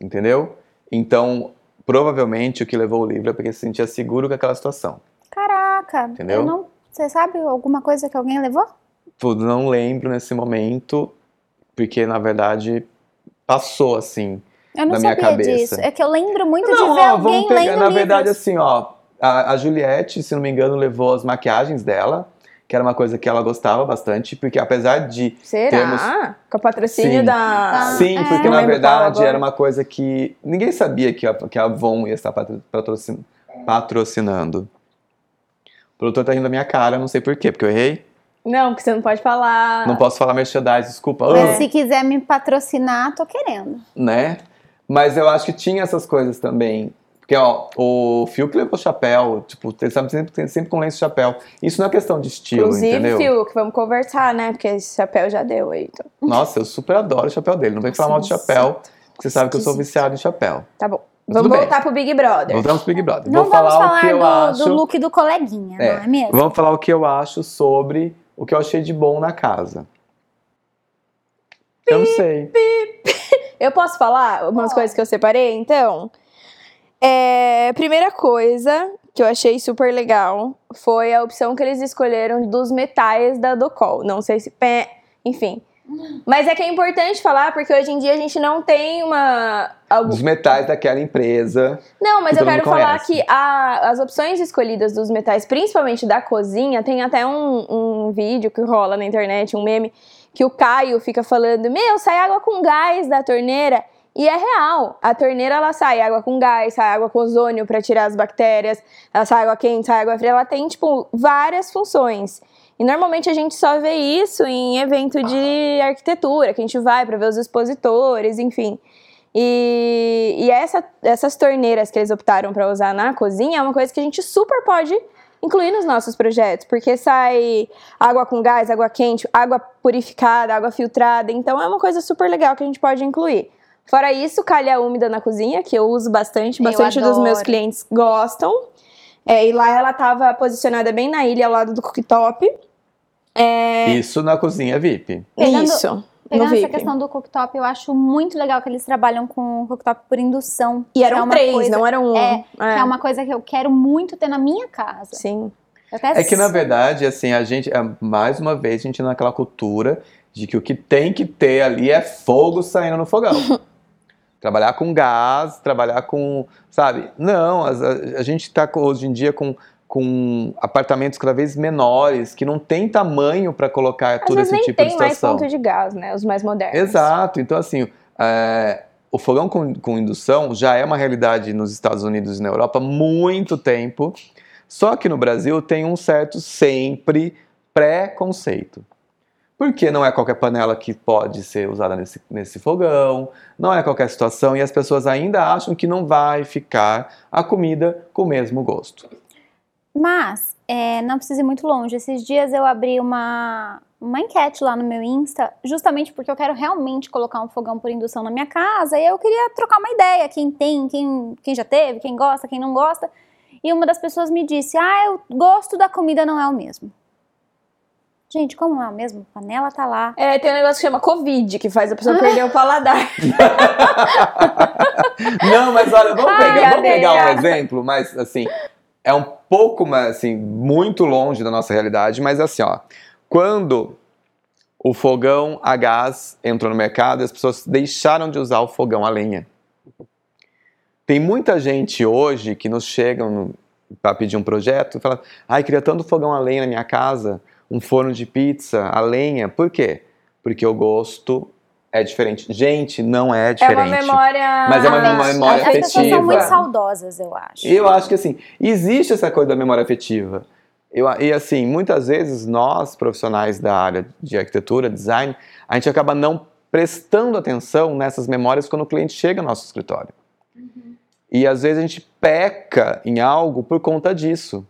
Entendeu? Então, provavelmente o que levou o livro é porque se sentia seguro com aquela situação. Caraca, Entendeu? eu não. Você sabe alguma coisa que alguém levou? Tudo não lembro nesse momento, porque na verdade passou assim. Eu não Na minha sabia cabeça. disso. É que eu lembro muito Não, de ver ó, alguém vamos pegar, lendo na verdade livros. assim, ó, a, a Juliette, se não me engano, levou as maquiagens dela, que era uma coisa que ela gostava bastante, porque apesar de Será? Temos- Com o patrocínio Sim. da. Sim, é. porque Não na verdade era uma coisa que ninguém sabia que a, que a Avon ia estar patro- patrocin- patrocinando. O produtor tá rindo da minha cara, não sei porquê, porque eu errei. Não, porque você não pode falar. Não posso falar merchandise, desculpa. Mas Ah, se quiser me patrocinar, tô querendo. Né? Mas eu acho que tinha essas coisas também. Porque, ó, o Fiuk levou chapéu, tipo, ele sabe sempre, sempre com lenço chapéu. Isso não é questão de estilo, Inclusive, entendeu? Fiuk, vamos conversar, né? Porque esse chapéu já deu aí. Então. Nossa, eu super adoro o chapéu dele. Não vem falar mal de chapéu, porque você sabe que eu sou viciado em chapéu. Tá bom. Tudo Vamos bem. voltar pro Big Brother. Voltamos pro Big Brother. Não Vou vamos falar falar o que eu do, acho. do look do coleguinha, É, não é mesmo? Vamos falar o que eu acho sobre o que eu achei de bom na casa. Eu não sei. Eu posso falar umas Pode. coisas que eu separei, então? É, primeira coisa que eu achei super legal foi a opção que eles escolheram dos metais da Docol. Não sei se. pé, Enfim, Mas é que é importante falar, porque hoje em dia a gente não tem uma. algo- Dos metais daquela empresa. Não, mas que eu quero falar conhece. que a- as opções escolhidas dos metais, principalmente da cozinha, tem até um, um vídeo que rola na internet, um meme, que o Caio fica falando: Meu, sai água com gás da torneira. E é real. A torneira ela sai água com gás, sai água com ozônio para tirar as bactérias, ela sai água quente, sai água fria. Ela tem, tipo, várias funções. E normalmente a gente só vê isso em evento de arquitetura, que a gente vai para ver os expositores, enfim. E, e essa- essas torneiras que eles optaram para usar na cozinha é uma coisa que a gente super pode incluir nos nossos projetos, porque sai água com gás, água quente, água purificada, água filtrada, então é uma coisa super legal que a gente pode incluir. Fora isso, calha úmida na cozinha, que eu uso bastante, bastante dos meus clientes gostam. É, e lá ela estava posicionada bem na ilha, ao lado do cooktop. É, Isso na cozinha VIP. Pegando- isso. no Pegando essa VIP. questão do cooktop, eu acho muito legal que eles trabalham com cooktop por indução. E eram é uma três, coisa- não eram um. É, Que é uma coisa que eu quero muito ter na minha casa. Sim. É que na verdade, assim, a gente, é, mais uma vez, a gente naquela cultura de que o que tem que ter ali é fogo saindo no fogão. trabalhar com gás, trabalhar com, sabe? Não, a, a gente está hoje em dia com, com apartamentos cada vez menores que não tem tamanho para colocar Às todo esse nem tipo de tem mais situação. ponto de gás, né? Os mais modernos. Exato. Então, assim, é, o fogão com, com indução já é uma realidade nos Estados Unidos e na Europa há muito tempo. Só que no Brasil tem um certo sempre preconceito. Porque não é qualquer panela que pode ser usada nesse, nesse fogão, não é qualquer situação, e as pessoas ainda acham que não vai ficar a comida com o mesmo gosto. Mas, é, não precisa ir muito longe. Esses dias eu abri uma, uma enquete lá no meu Insta, justamente porque eu quero realmente colocar um fogão por indução na minha casa. E eu queria trocar uma ideia. Quem tem, quem, quem já teve, quem gosta, quem não gosta. E uma das pessoas me disse: Ah, o gosto da comida não é o mesmo. Gente, como é o mesmo? A panela tá lá. É, tem um negócio que chama Covid, que faz a pessoa perder o paladar. Não, mas olha, vamos Ai, pegar, vamos pegar um exemplo, mas assim, é um pouco mais, assim, muito longe da nossa realidade, mas assim, ó, quando o fogão a gás entrou no mercado, as pessoas deixaram de usar o fogão a lenha. Tem muita gente hoje que nos chegam para pedir um projeto e fala: ai, queria tanto fogão a lenha na minha casa, um forno de pizza a lenha. Por quê? Porque o gosto é diferente. Gente, não é É diferente. uma memória. Mas é uma Afetiva. memória As pessoas são afetiva. muito saudosas, eu acho. Eu acho que assim, existe essa coisa da memória afetiva. Eu, e assim, muitas vezes nós, profissionais da área de arquitetura, design, a gente acaba não prestando atenção nessas memórias quando o cliente chega ao nosso escritório. E às vezes a gente peca em algo por conta disso.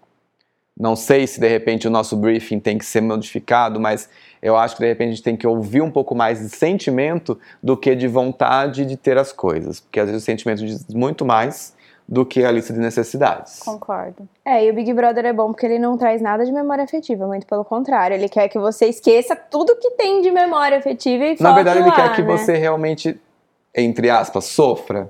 Não sei se de repente o nosso briefing tem que ser modificado, mas eu acho que de repente a gente tem que ouvir um pouco mais de sentimento do que de vontade de ter as coisas. Porque às vezes o sentimento diz muito mais do que a lista de necessidades. Concordo. É, e o Big Brother é bom porque ele não traz nada de memória afetiva, muito pelo contrário. Ele quer que você esqueça tudo que tem de memória afetiva e Na verdade, ele quer que né? você realmente, entre aspas, sofra.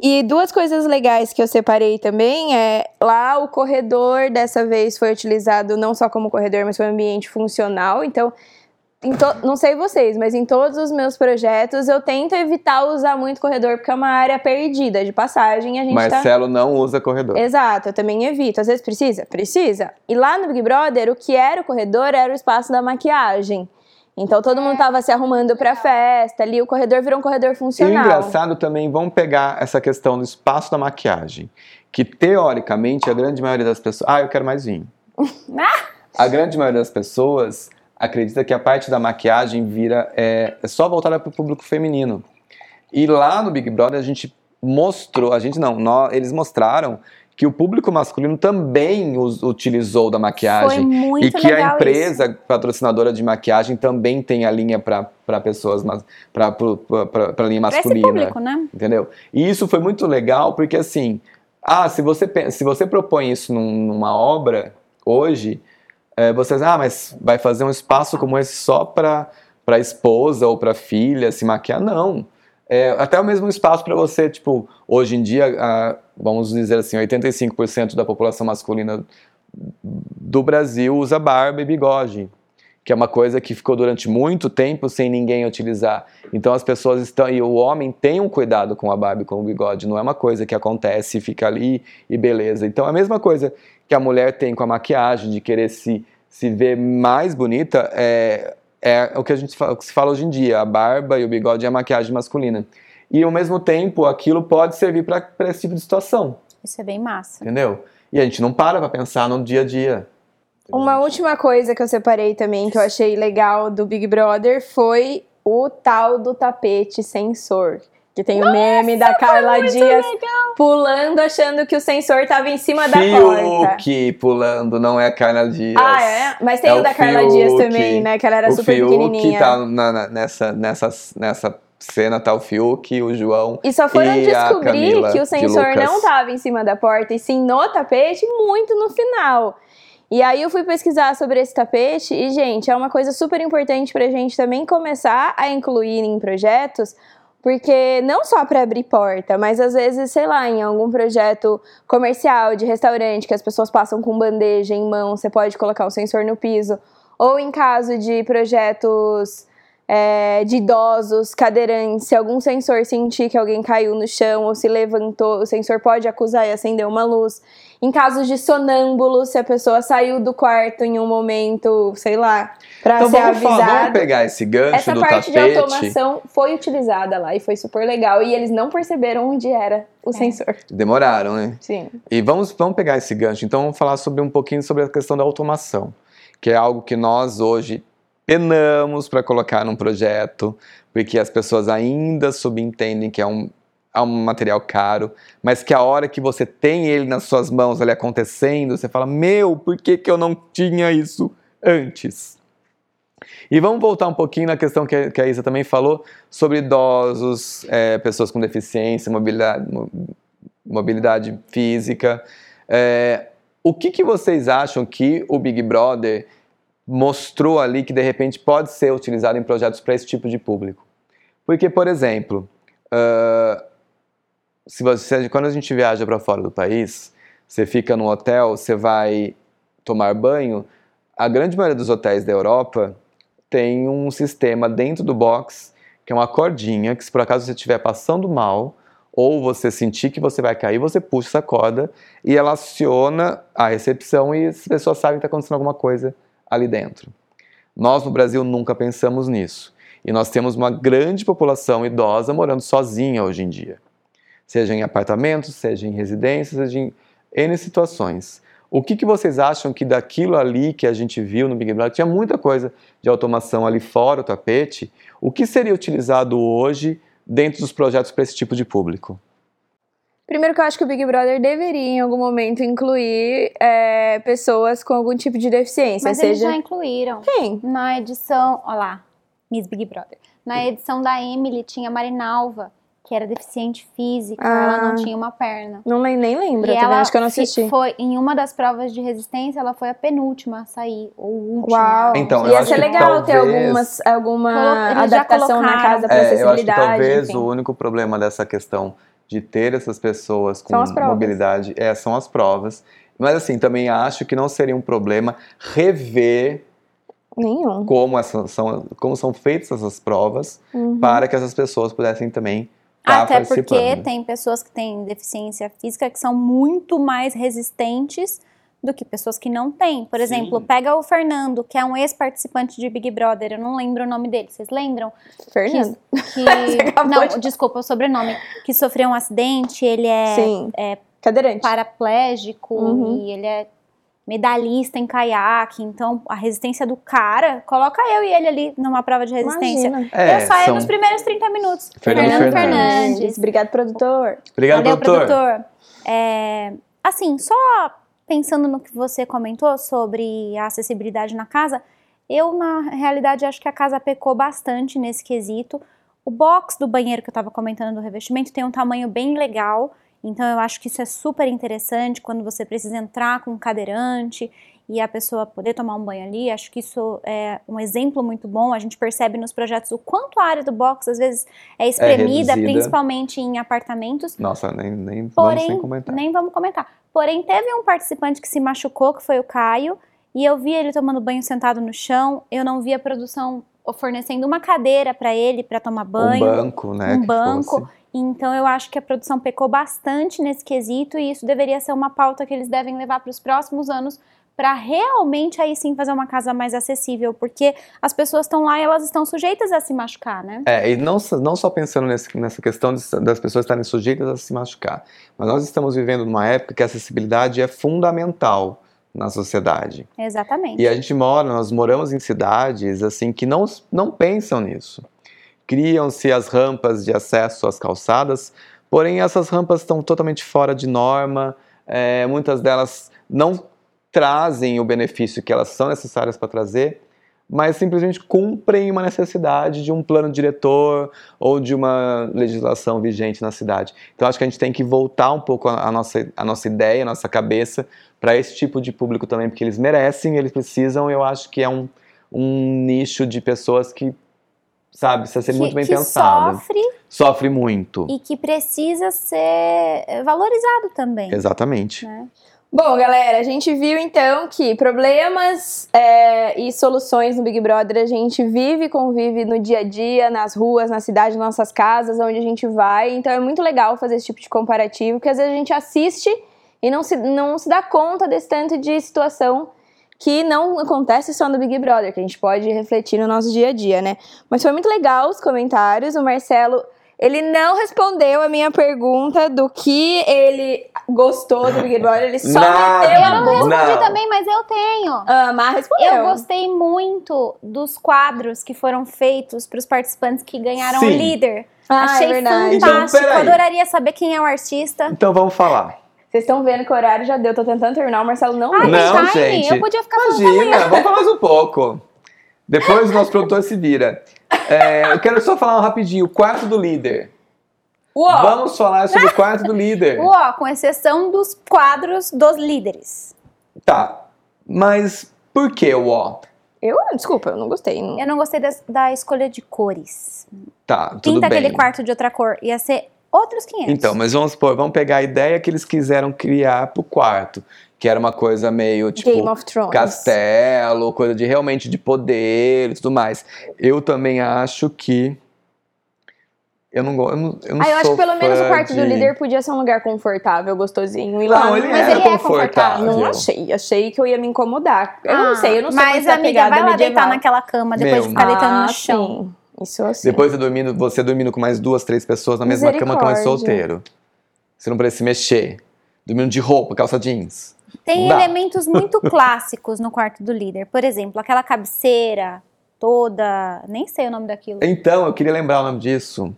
E duas coisas legais que eu separei também é lá o corredor dessa vez foi utilizado não só como corredor, mas foi um ambiente funcional. Então, to- não sei vocês, mas em todos os meus projetos eu tento evitar usar muito corredor porque é uma área perdida de passagem. A gente tá... Marcelo não usa corredor. Exato, eu também evito. Às vezes precisa? Precisa. E lá no Big Brother, o que era o corredor era o espaço da maquiagem. Então todo mundo tava se arrumando pra festa ali, o corredor virou um corredor E o funcional. engraçado também, vamos pegar essa questão do espaço da maquiagem. Que teoricamente a grande maioria das pessoas. Ah, eu quero mais vinho. a grande maioria das pessoas acredita que a parte da maquiagem vira. É, é só voltada para o público feminino. E lá no Big Brother a gente mostrou, a gente não, nós, eles mostraram que o público masculino também utilizou da maquiagem. Foi muito e que a empresa patrocinadora de maquiagem também tem a linha para pessoas, para a linha Pra esse masculina. público, né? Entendeu? E isso foi muito legal porque assim, ah, se você, se você propõe isso num- numa obra hoje, é, você diz, ah, mas vai fazer um espaço como esse só para para esposa ou para filha se maquiar? Não. É, até o mesmo espaço para você, tipo, hoje em dia, vamos dizer assim, 85% da população masculina do Brasil usa barba e bigode. que é uma coisa que ficou durante muito tempo sem ninguém utilizar. Então as pessoas estão e o homem tem um cuidado com a barba e com o bigode, não é uma coisa que acontece e fica ali e beleza. Então a mesma coisa que a mulher tem com a maquiagem de querer se se ver mais bonita é, é o que a gente fala, que se fala hoje em dia, a barba e o bigode é a maquiagem masculina. E ao mesmo tempo, aquilo pode servir para esse tipo de situação. Isso é bem massa. Entendeu? E a gente não para pra pensar no dia a dia. Uma última coisa que eu separei também, que eu achei legal do Big Brother, foi o tal do tapete sensor. Que tem o meme da Carla Dias pulando, achando que o sensor tava em cima da porta. Fiuk pulando, não é a Carla Dias. Ah, é? Mas tem É o o da Carla Fiuk. Dias também, né? Que ela era o super Fiuk pequenininha. tá na- na- nessa, nessa, nessa cena, tá o Fiuk, o João E só foram e descobrir que o sensor não tava em cima da porta, e sim no tapete, muito no final. E aí eu fui pesquisar sobre esse tapete e, gente, é uma coisa super importante pra gente também começar a incluir em projetos, porque não só para abrir porta, mas às vezes, sei lá, em algum projeto comercial de restaurante que as pessoas passam com bandeja em mão, você pode colocar um sensor no piso. Ou em caso de projetos é, de idosos, cadeirantes, se algum sensor sentir que alguém caiu no chão ou se levantou, o sensor pode acusar e acender uma luz. Em casos de sonâmbulos, se a pessoa saiu do quarto em um momento, sei lá, para Então ser vamos, falar, vamos avisada. pegar esse gancho Essa do parte tapete. de automação foi utilizada lá e foi super legal. E eles não perceberam onde era o sensor. Demoraram, né? Sim. E vamos, vamos pegar esse gancho. Então, vamos falar sobre um pouquinho sobre a questão da automação, que é algo que nós hoje penamos para colocar num projeto, porque as pessoas ainda subentendem que é um, é um material caro, mas que a hora que você tem ele nas suas mãos, ali acontecendo, você fala: Meu, por que, que eu não tinha isso antes? E vamos voltar um pouquinho na questão que que a Isa também falou sobre idosos, é, pessoas com deficiência, mobilidade, mo- mobilidade física. É, o que, que vocês acham que o Big Brother mostrou ali que de repente pode ser utilizado em projetos para esse tipo de público? Porque, por exemplo, ah, se você, quando a gente viaja para fora do país, você fica num hotel, você vai tomar banho, a grande maioria dos hotéis da Europa tem um sistema dentro do box que é uma cordinha que se por acaso você estiver passando mal ou você sentir que você vai cair, você puxa essa corda e ela aciona a recepção e as pessoas sabem que está acontecendo alguma coisa ali dentro. Nós no Brasil nunca pensamos nisso. E nós temos uma grande população idosa morando sozinha hoje em dia. Seja em apartamentos, seja em residências, seja em N situações. O que, que vocês acham que daquilo ali que a gente viu no Big Brother, tinha muita coisa de automação ali fora o tapete, o que seria utilizado hoje dentro dos projetos para esse tipo de público? Primeiro que eu acho que o Big Brother deveria, em algum momento, incluir é, pessoas com algum tipo de deficiência. Mas eles seja. já incluíram. Quem? Na edição, ó lá, Miss Big Brother. Na edição da Emily tinha a Marinalva, que era deficiente física, ela Ah. não tinha uma perna. Não nem lembro, e também ela acho que eu não assisti. foi em uma das provas de resistência, ela foi a penúltima a sair, ou última. Uau! Então, eu Ia acho ser que legal ter talvez- algumas, alguma Colo- eles adaptação na casa para É, eu acho que acessibilidade. talvez enfim. o único problema dessa questão de ter essas pessoas com mobilidade é, são as provas. Mas assim, também acho que não seria um problema rever Nenhum. como, essas são, como são feitas essas provas Uhum. para que essas pessoas pudessem também estar Até porque tem pessoas que têm deficiência física que são muito mais resistentes do que pessoas que não têm. Por Sim. exemplo, pega o Fernando, que é um ex-participante de Big Brother, eu não lembro o nome dele, vocês lembram? Fernando. Que, acabou não, de- desculpa, o sobrenome, que sofreu um acidente, ele é Sim. Cadeirante. paraplégico Uhum. e ele é medalhista em caiaque, então a resistência do cara, coloca eu e ele ali numa prova de resistência. Imagina. É, eu saio são- nos primeiros 30 minutos. Fernando Fernando Fernandes. Fernandes. Obrigado, produtor. Obrigado, Valeu, produtor. produtor. É, assim, só pensando no que você comentou sobre a acessibilidade na casa, eu, na realidade, acho que a casa pecou bastante nesse quesito. O box do banheiro que eu estava comentando do revestimento tem um tamanho bem legal, então eu acho que isso é super interessante quando você precisa entrar com um cadeirante e a pessoa poder tomar um banho ali. Acho que isso é um exemplo muito bom. A gente percebe nos projetos o quanto a área do box às vezes é espremida, reduzida. principalmente em apartamentos. Nossa, nem, nem vamos Porém, nem comentar. nem vamos comentar. Porém, teve um participante que se machucou, que foi o Caio, e eu via ele tomando banho sentado no chão, eu não via a produção fornecendo uma cadeira para ele para tomar banho, um banco, né? um banco. fosse. Então eu acho que a produção pecou bastante nesse quesito e isso deveria ser uma pauta que eles devem levar para os próximos anos para realmente aí sim fazer uma casa mais acessível, porque as pessoas estão lá e elas estão sujeitas a se machucar, né? É, e não, só- não só pensando nesse- nessa questão de- das pessoas estarem sujeitas a se machucar, mas nós estamos vivendo numa época que a acessibilidade é fundamental na sociedade. Exatamente. E a gente mora, nós moramos em cidades assim que não, não pensam nisso. Criam-se as rampas de acesso às calçadas, porém essas rampas estão totalmente fora de norma, é, muitas delas não trazem o benefício que elas são necessárias para trazer, mas simplesmente cumprem uma necessidade de um plano diretor ou de uma legislação vigente na cidade. Então acho que a gente tem que voltar um pouco a, a nossa, a nossa ideia, a nossa cabeça para esse tipo de público também, porque eles merecem, eles precisam. Eu acho que é um, um nicho de pessoas que, sabe, precisa ser que, muito bem que pensado. sofre Sofre muito. e que precisa ser valorizado também. Exatamente. Né? Bom, galera, a gente viu então que problemas é, e soluções no Big Brother a gente vive e convive no dia a dia, nas ruas, na cidade, nas nossas casas, onde a gente vai. Então é muito legal fazer esse tipo de comparativo, porque às vezes a gente assiste e não se, não se dá conta desse tanto de situação que não acontece só no Big Brother, que a gente pode refletir no nosso dia a dia, né? Mas foi muito legal os comentários. O Marcelo, ele não respondeu a minha pergunta do que ele gostou do Big Brother, ele só Nada. meteu a Eu não respondi Não. também, mas eu tenho. Ah, Mar respondeu. Eu gostei muito dos quadros que foram feitos para os participantes que ganharam o Sim. líder. Ah, Achei é verdade. Então, fantástico. peraí. Adoraria saber quem é o artista. Então vamos falar. Vocês estão vendo que o horário já deu, tô tentando terminar, o Marcelo não deu. Não, time. gente. Eu podia ficar falando Imagina, vamos falar mais um pouco. Depois o nosso produtor se vira. É, eu quero só falar um rapidinho. O quarto do líder. Uó, Vamos falar sobre o quarto do líder. Uó, com exceção dos quadros dos líderes. Tá. Mas por que o ó? eu, desculpa, eu não gostei. não- Eu não gostei das- da, escolha de cores. Tá, tudo Pinta bem. aquele quarto de outra cor. Ia ser outros 500. Então, mas vamos supor, vamos pegar a ideia que eles quiseram criar pro quarto, que era uma coisa meio tipo Game of Thrones. castelo, coisa de realmente de poder e tudo mais. Eu também acho que eu não gosto, eu não, eu não Ah, eu acho que pelo menos o quarto do de- líder podia ser um lugar confortável, gostosinho. E lá Não, ele mas era ele é confortável. Não achei, achei que eu ia me incomodar. Eu não Ah, sei, eu não sou Mas, amiga, vai lá medieval. deitar naquela cama depois Meu. de ficar deitando ah, no chão. Sim. Isso assim. Depois você dormindo, você dormindo com mais duas, três pessoas na mesma cama que mais Misericórdia. solteiro. Você não precisa se mexer. Dormindo de roupa, calça jeans. Tem elementos muito clássicos no quarto do líder. Por exemplo, aquela cabeceira toda. Nem sei o nome daquilo. Então, eu queria lembrar o nome disso.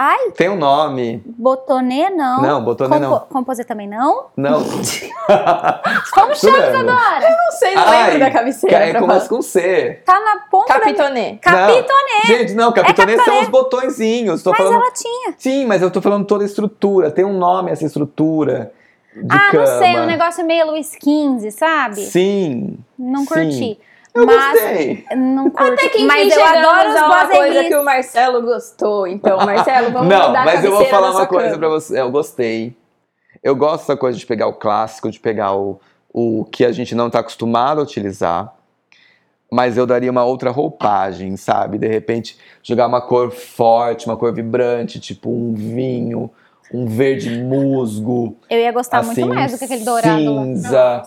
Ai, Tem um nome. botonê não. Não, botonê não. Composê também não. Não. Como chama, Jurando. Isadora? não sei, não Ai, lembro da cabeceira. É, começa falar. com C. Tá na ponta da... Capitonê. Capitonê. Gente, não, capitonê são capitonê. os botõezinhos. Tô Mas falando... ela tinha. Sim, mas eu tô falando toda a estrutura. Tem um nome essa estrutura de ah, cama. não sei, um negócio meio Luiz XV, sabe? Sim. Não sim. Eu mas gostei. não curti. Até que enfim, mas eu adoro os a uma coisa que o Marcelo gostou. Então, Marcelo, vamos não, mudar a mas eu vou falar uma coisa cama. pra você. Eu gostei. Eu gosto dessa coisa de pegar o clássico, de pegar o, o que a gente não tá acostumado a utilizar. Mas eu daria uma outra roupagem, sabe? De repente, jogar uma cor forte, uma cor vibrante, tipo um vinho, um verde musgo. Eu ia gostar assim, muito mais do que aquele dourado lá. cinza,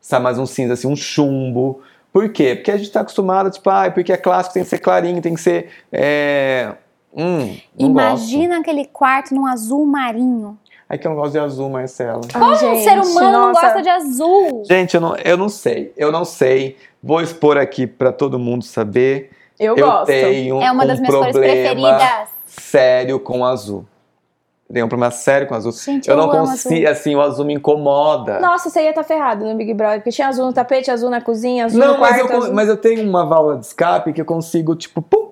sabe, mais um cinza, assim, um chumbo. Por quê? Porque a gente tá acostumado, tipo, ah, porque é clássico, tem que ser clarinho, tem que ser. É... Hum, não Imagina aquele quarto num azul marinho. Gosto. É que eu não gosto de azul, Marcela. Ai, Como um gente, ser humano não nossa. gosta de azul? Gente, eu não, eu não sei, eu não sei. Vou expor aqui pra todo mundo saber. Eu, Eu, gosto. tenho É uma um das minhas cores problema preferidas. sério com azul. Eu tenho um problema sério com azul. Gente, eu eu não consigo, assim, o azul me incomoda. Nossa, você ia estar ferrado no Big Brother, porque tinha azul no tapete, azul na cozinha, azul Não, no mas quarto. eu, con- azul... mas eu tenho uma válvula de escape que eu consigo, tipo, pum,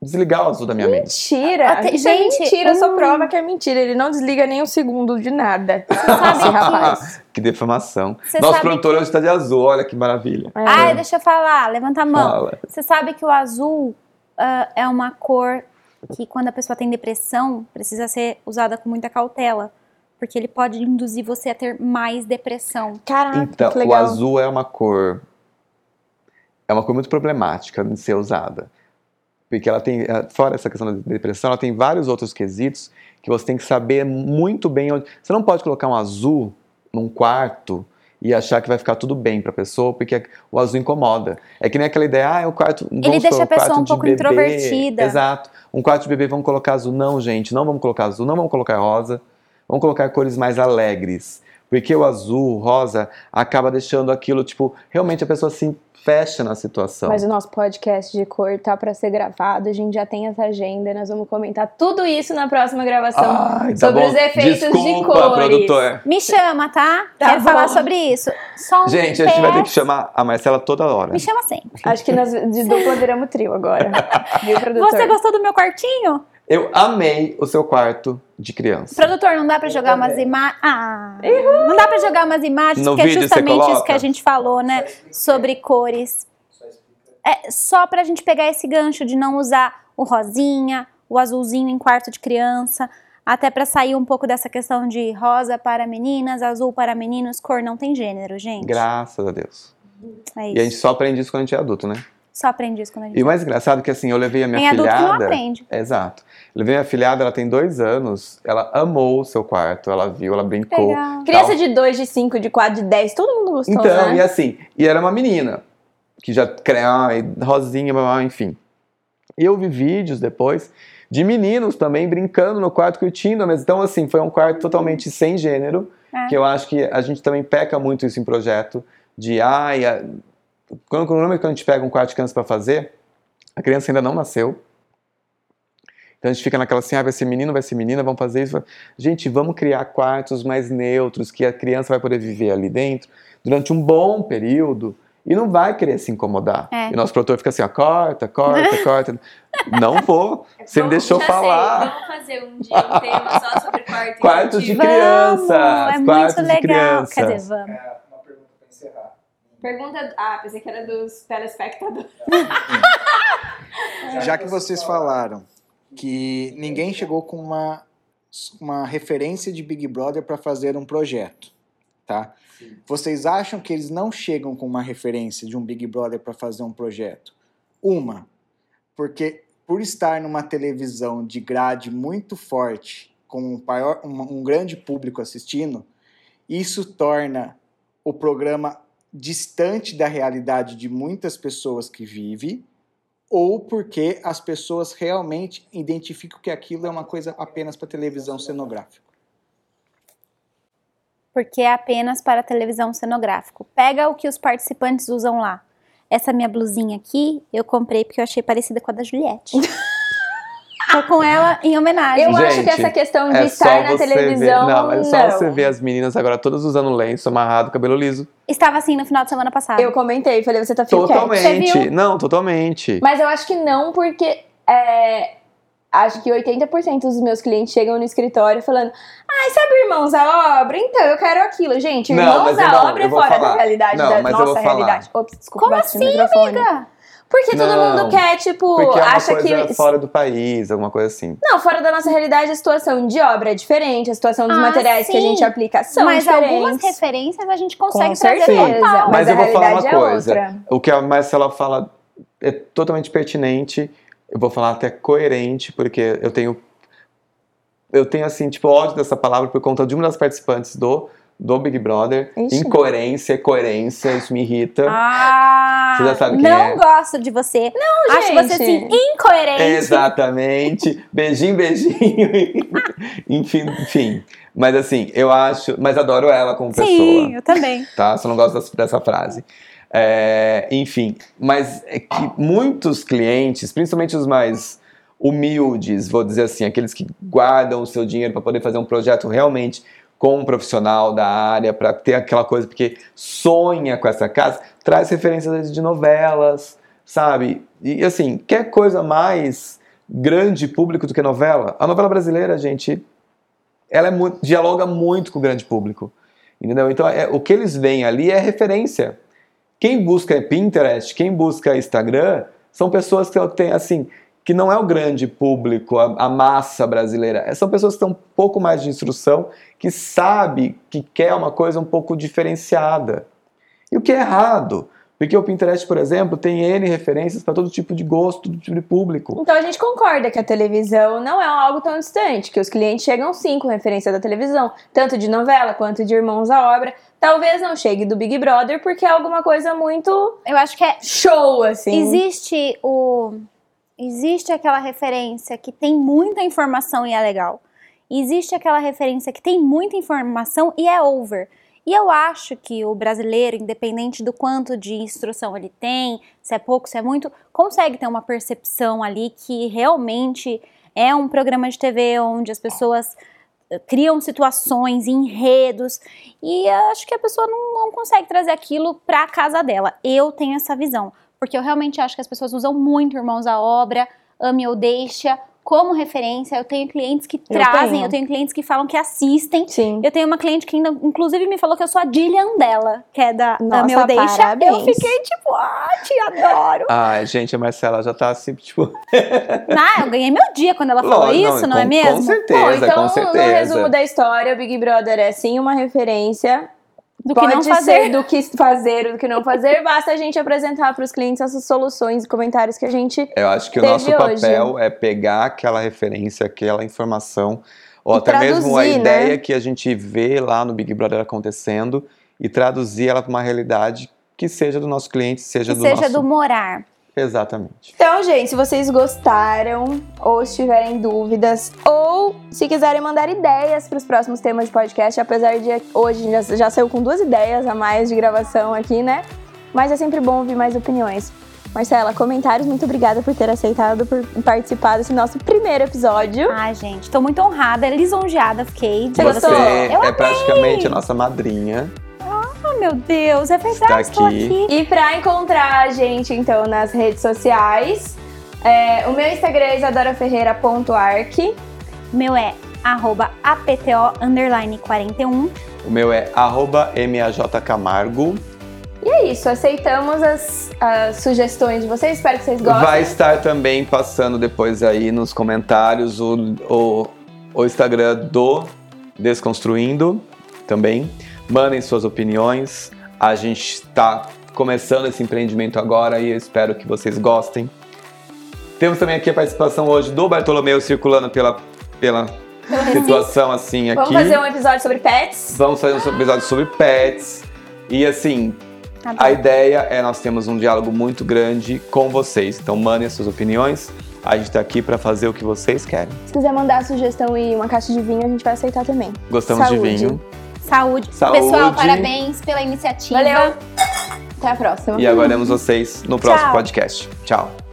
desligar o azul da minha mente. Mentira! Até- Isso é gente, mentira, só hum. prova que é mentira. Ele não desliga nem um segundo de nada. sabe Esse que- rapaz. Que defamação. Você Nosso sabe produtor hoje tá de azul, olha que maravilha. É. Ai, deixa eu falar, levanta a mão. Fala. Você sabe que o azul ah, é uma cor que quando a pessoa tem depressão precisa ser usada com muita cautela. Porque ele pode induzir você a ter mais depressão. Caraca, Então, que o legal. azul é uma cor. É uma cor muito problemática de ser usada. Porque ela tem, eh, fora essa questão da depressão, ela tem vários outros quesitos que você tem que saber muito bem onde. Você não pode colocar um azul num quarto e achar que vai ficar tudo bem pra pessoa, porque o azul incomoda. É que nem aquela ideia, ah, é o quarto. Ele deixa a pessoa um pouco bebê. introvertida. Exato. Um quarto de bebê, vamos colocar azul. Não, gente, não vamos colocar azul, não vamos colocar rosa. Vamos colocar cores mais alegres. Porque o azul, o rosa, acaba deixando aquilo, tipo, realmente a pessoa se fecha na situação. Mas o nosso podcast de cor tá pra ser gravado, a gente já tem essa agenda, nós vamos comentar tudo isso na próxima gravação Ai, tá sobre bom. os efeitos Desculpa, de cores. produtor. Me chama, tá? Tá Quero bom. falar sobre isso. Só um Gente, a gente vai ter que chamar a Marcela toda hora. Me chama sempre. Acho que nós de dupla viramos trio agora. Viu, produtor? Você gostou do meu quartinho? Eu amei o seu quarto de criança. Produtor, não dá pra jogar umas imagens. Ah, não dá pra jogar umas imagens, No porque é vídeo você justamente isso coloca? que a gente falou, né? Sobre cores. É só pra gente pegar esse gancho de não usar o rosinha, o azulzinho em quarto de criança. Até pra sair um pouco dessa questão de rosa para meninas, azul para meninos, cor não tem gênero, gente. Graças a Deus. É E a gente só aprende isso quando a gente é adulto, né? Só aprende isso quando a gente. E o mais engraçado é que assim, eu levei a minha Tem adulto que não filhada. aprende. Exato. Levei a minha filhada, ela tem dois anos. Ela amou o seu quarto, ela viu, ela brincou. Legal. Criança de 2, de 5, de 4, de 10, todo mundo gostou, Então, e né? assim, e era uma menina, que já ai, rosinha, enfim. E eu vi vídeos depois de meninos também brincando no quarto, curtindo, mas então assim, foi um quarto totalmente sem gênero, É. que eu acho que a gente também peca muito isso em projeto, de ai, a- quando, quando a gente pega um quarto de criança para fazer, a criança ainda não nasceu. Então a gente fica naquela assim, ah, vai ser menino, vai ser menina, vamos fazer isso. Gente, vamos criar quartos mais neutros, que a criança vai poder viver ali dentro durante um bom período e não vai querer se incomodar. É. E nosso produtor fica assim, ó, corta, corta, corta. Não vou, você me deixou falar. Vamos fazer um dia um tema só sobre quarto Quartos de Vamos, crianças, é muito quartos de legal. crianças. Quer dizer, vamos. É uma pergunta para encerrar. Pergunta. Ah, pensei que era dos telespectadores. Já que vocês falaram que ninguém chegou com uma, uma referência de Big Brother para fazer um projeto, tá? Vocês acham que eles não chegam com uma referência de um Big Brother para fazer um projeto? Uma, porque por estar numa televisão de grade muito forte, com um, maior, um, um grande público assistindo, isso torna o programa distante da realidade de muitas pessoas que vivem, ou porque as pessoas realmente identificam que aquilo é uma coisa apenas para televisão cenográfica. porque é apenas para televisão cenográfico. Pega o que os participantes usam lá. Essa minha blusinha aqui, eu comprei porque eu achei parecida com a da Juliette. Tô com ela em homenagem. Eu acho Gente, que essa questão de É estar na televisão. ver. Não, é só não. você ver as meninas agora todas usando lenço amarrado, cabelo liso. Estava assim no final de semana passado. Eu comentei, falei, você tá ficando Você Totalmente. viu? Não, totalmente. Mas eu acho que não, porque é, acho que 80% dos meus clientes chegam no escritório falando: Ai, sabe irmãos à obra? Então eu quero aquilo. Gente, Não, irmãos mas eu à não, obra é fora falar. da realidade Não, da mas eu nossa vou falar. realidade. Ops, desculpa, Como assim, amiga? Porque todo Não, mundo quer, tipo, Porque é uma acha coisa que. fora do país, alguma coisa assim. Não, fora da nossa realidade, a situação de obra é diferente, a situação dos Ah, materiais que a sim. gente aplica são Mas diferentes. algumas referências a gente consegue Com trazer certeza. Mas Mas, a eu vou falar uma é coisa. outra. O que a Marcela fala é totalmente pertinente. Eu vou falar até coerente, porque eu tenho. Eu tenho, assim, tipo, ódio dessa palavra por conta de uma das participantes do, do Big Brother. Ixi. Incoerência, coerência, isso me irrita. Ah, Você já sabe quem não é. gosto de você. Não, Acho gente. você assim incoerente. Exatamente. Beijinho, beijinho. enfim, enfim. Mas assim, eu acho. Mas adoro ela como pessoa. Sim, eu também. tá? Só não gosto dessa, dessa frase. É, enfim, mas é que muitos clientes, principalmente os mais humildes, vou dizer assim, aqueles que guardam o seu dinheiro para poder fazer um projeto realmente com um profissional da área, para ter aquela coisa, porque sonha com essa casa, traz referências de novelas, sabe? E assim, quer coisa mais grande público do que novela? A novela brasileira, gente, ela é muito, dialoga muito com o grande público. Entendeu? Então, é, o que eles veem ali é referência. Quem busca Pinterest, quem busca Instagram, são pessoas que têm, assim, que não é o grande público, a, a massa brasileira. É, São pessoas que têm um pouco mais de instrução, que sabe que quer uma coisa um pouco diferenciada. E o que é errado? Porque o Pinterest, por exemplo, tem N referências para todo tipo de gosto, todo tipo de público. Então a gente concorda que a televisão não é algo tão distante, que os clientes chegam sim com referência da televisão, tanto de novela quanto de Irmãos à Obra. Talvez não chegue do Big Brother porque é alguma coisa muito Eu acho que é show, assim. Existe o. Existe aquela referência que tem muita informação e é legal. Existe aquela referência que tem muita informação e é over. E eu acho que o brasileiro, independente do quanto de instrução ele tem, se é pouco, se é muito, consegue ter uma percepção ali que realmente é um programa de TV onde as pessoas eh, criam situações, enredos, e acho que a pessoa não, não consegue trazer aquilo para a casa dela. Eu tenho essa visão, porque eu realmente acho que as pessoas usam muito Irmãos à Obra, Ame ou Deixa, como referência. Eu tenho clientes que Eu trazem, tenho. eu tenho clientes que falam que assistem. Sim. Eu tenho uma cliente que ainda, inclusive, me falou que eu sou a Dillian dela, que é da Nossa, Ame ou Deixa. parabéns. Eu fiquei tipo, ah, te adoro. Ai, gente, a Marcela já tá assim, tipo. ah, eu ganhei meu dia quando ela falou Lógico, isso, não, não, é com- mesmo? Com certeza, Bom, então, com certeza. no resumo da história, o Big Brother é sim uma referência. Do que não ser fazer. do que fazer, do que não fazer. Basta a gente apresentar para os clientes essas soluções e comentários que a gente Eu acho que o nosso hoje. papel é pegar aquela referência, aquela informação, ou E até mesmo a né? ideia que a gente vê lá no Big Brother acontecendo e traduzir ela para uma realidade que seja do nosso cliente, seja Que do seja nosso. do morar. Exatamente. Então, gente, se vocês gostaram ou se tiverem dúvidas ou se quiserem mandar ideias para os próximos temas de podcast, apesar de hoje já, já saiu com duas ideias a mais de gravação aqui, né? Mas é sempre bom ouvir mais opiniões. Marcela, comentários, muito obrigada por ter aceitado, por participar desse nosso primeiro episódio. Ai, gente, tô muito honrada, lisonjeada fiquei. de Você gostou? Você Eu é amei. praticamente a nossa madrinha. Oh, meu Deus, é verdade, Está estou aqui. aqui. E pra encontrar a gente, então, nas redes sociais, é, o meu Instagram é isadoraferreira.arc. Meu é arroba apto underline 41. O meu é arroba majcamargo. E é isso, aceitamos as, as sugestões de vocês, espero que vocês gostem. Vai estar também passando depois aí nos comentários o, o, o Instagram do Desconstruindo também. Mandem suas opiniões. A gente está começando esse empreendimento agora e eu espero que vocês gostem. Temos também aqui a participação hoje do Bartolomeu circulando pela, pela situação assim aqui. Vamos fazer um episódio sobre pets. Vamos fazer um episódio sobre pets. E assim, Adoro. a ideia é nós temos um diálogo muito grande com vocês. Então mandem as suas opiniões. A gente tá aqui para fazer o que vocês querem. Se quiser mandar sugestão e uma caixa de vinho, a gente vai aceitar também. Gostamos Saúde. de vinho. Saúde. Saúde. Pessoal, parabéns pela iniciativa. Valeu! Até a próxima. E aguardamos vocês no próximo Tchau. podcast. Tchau.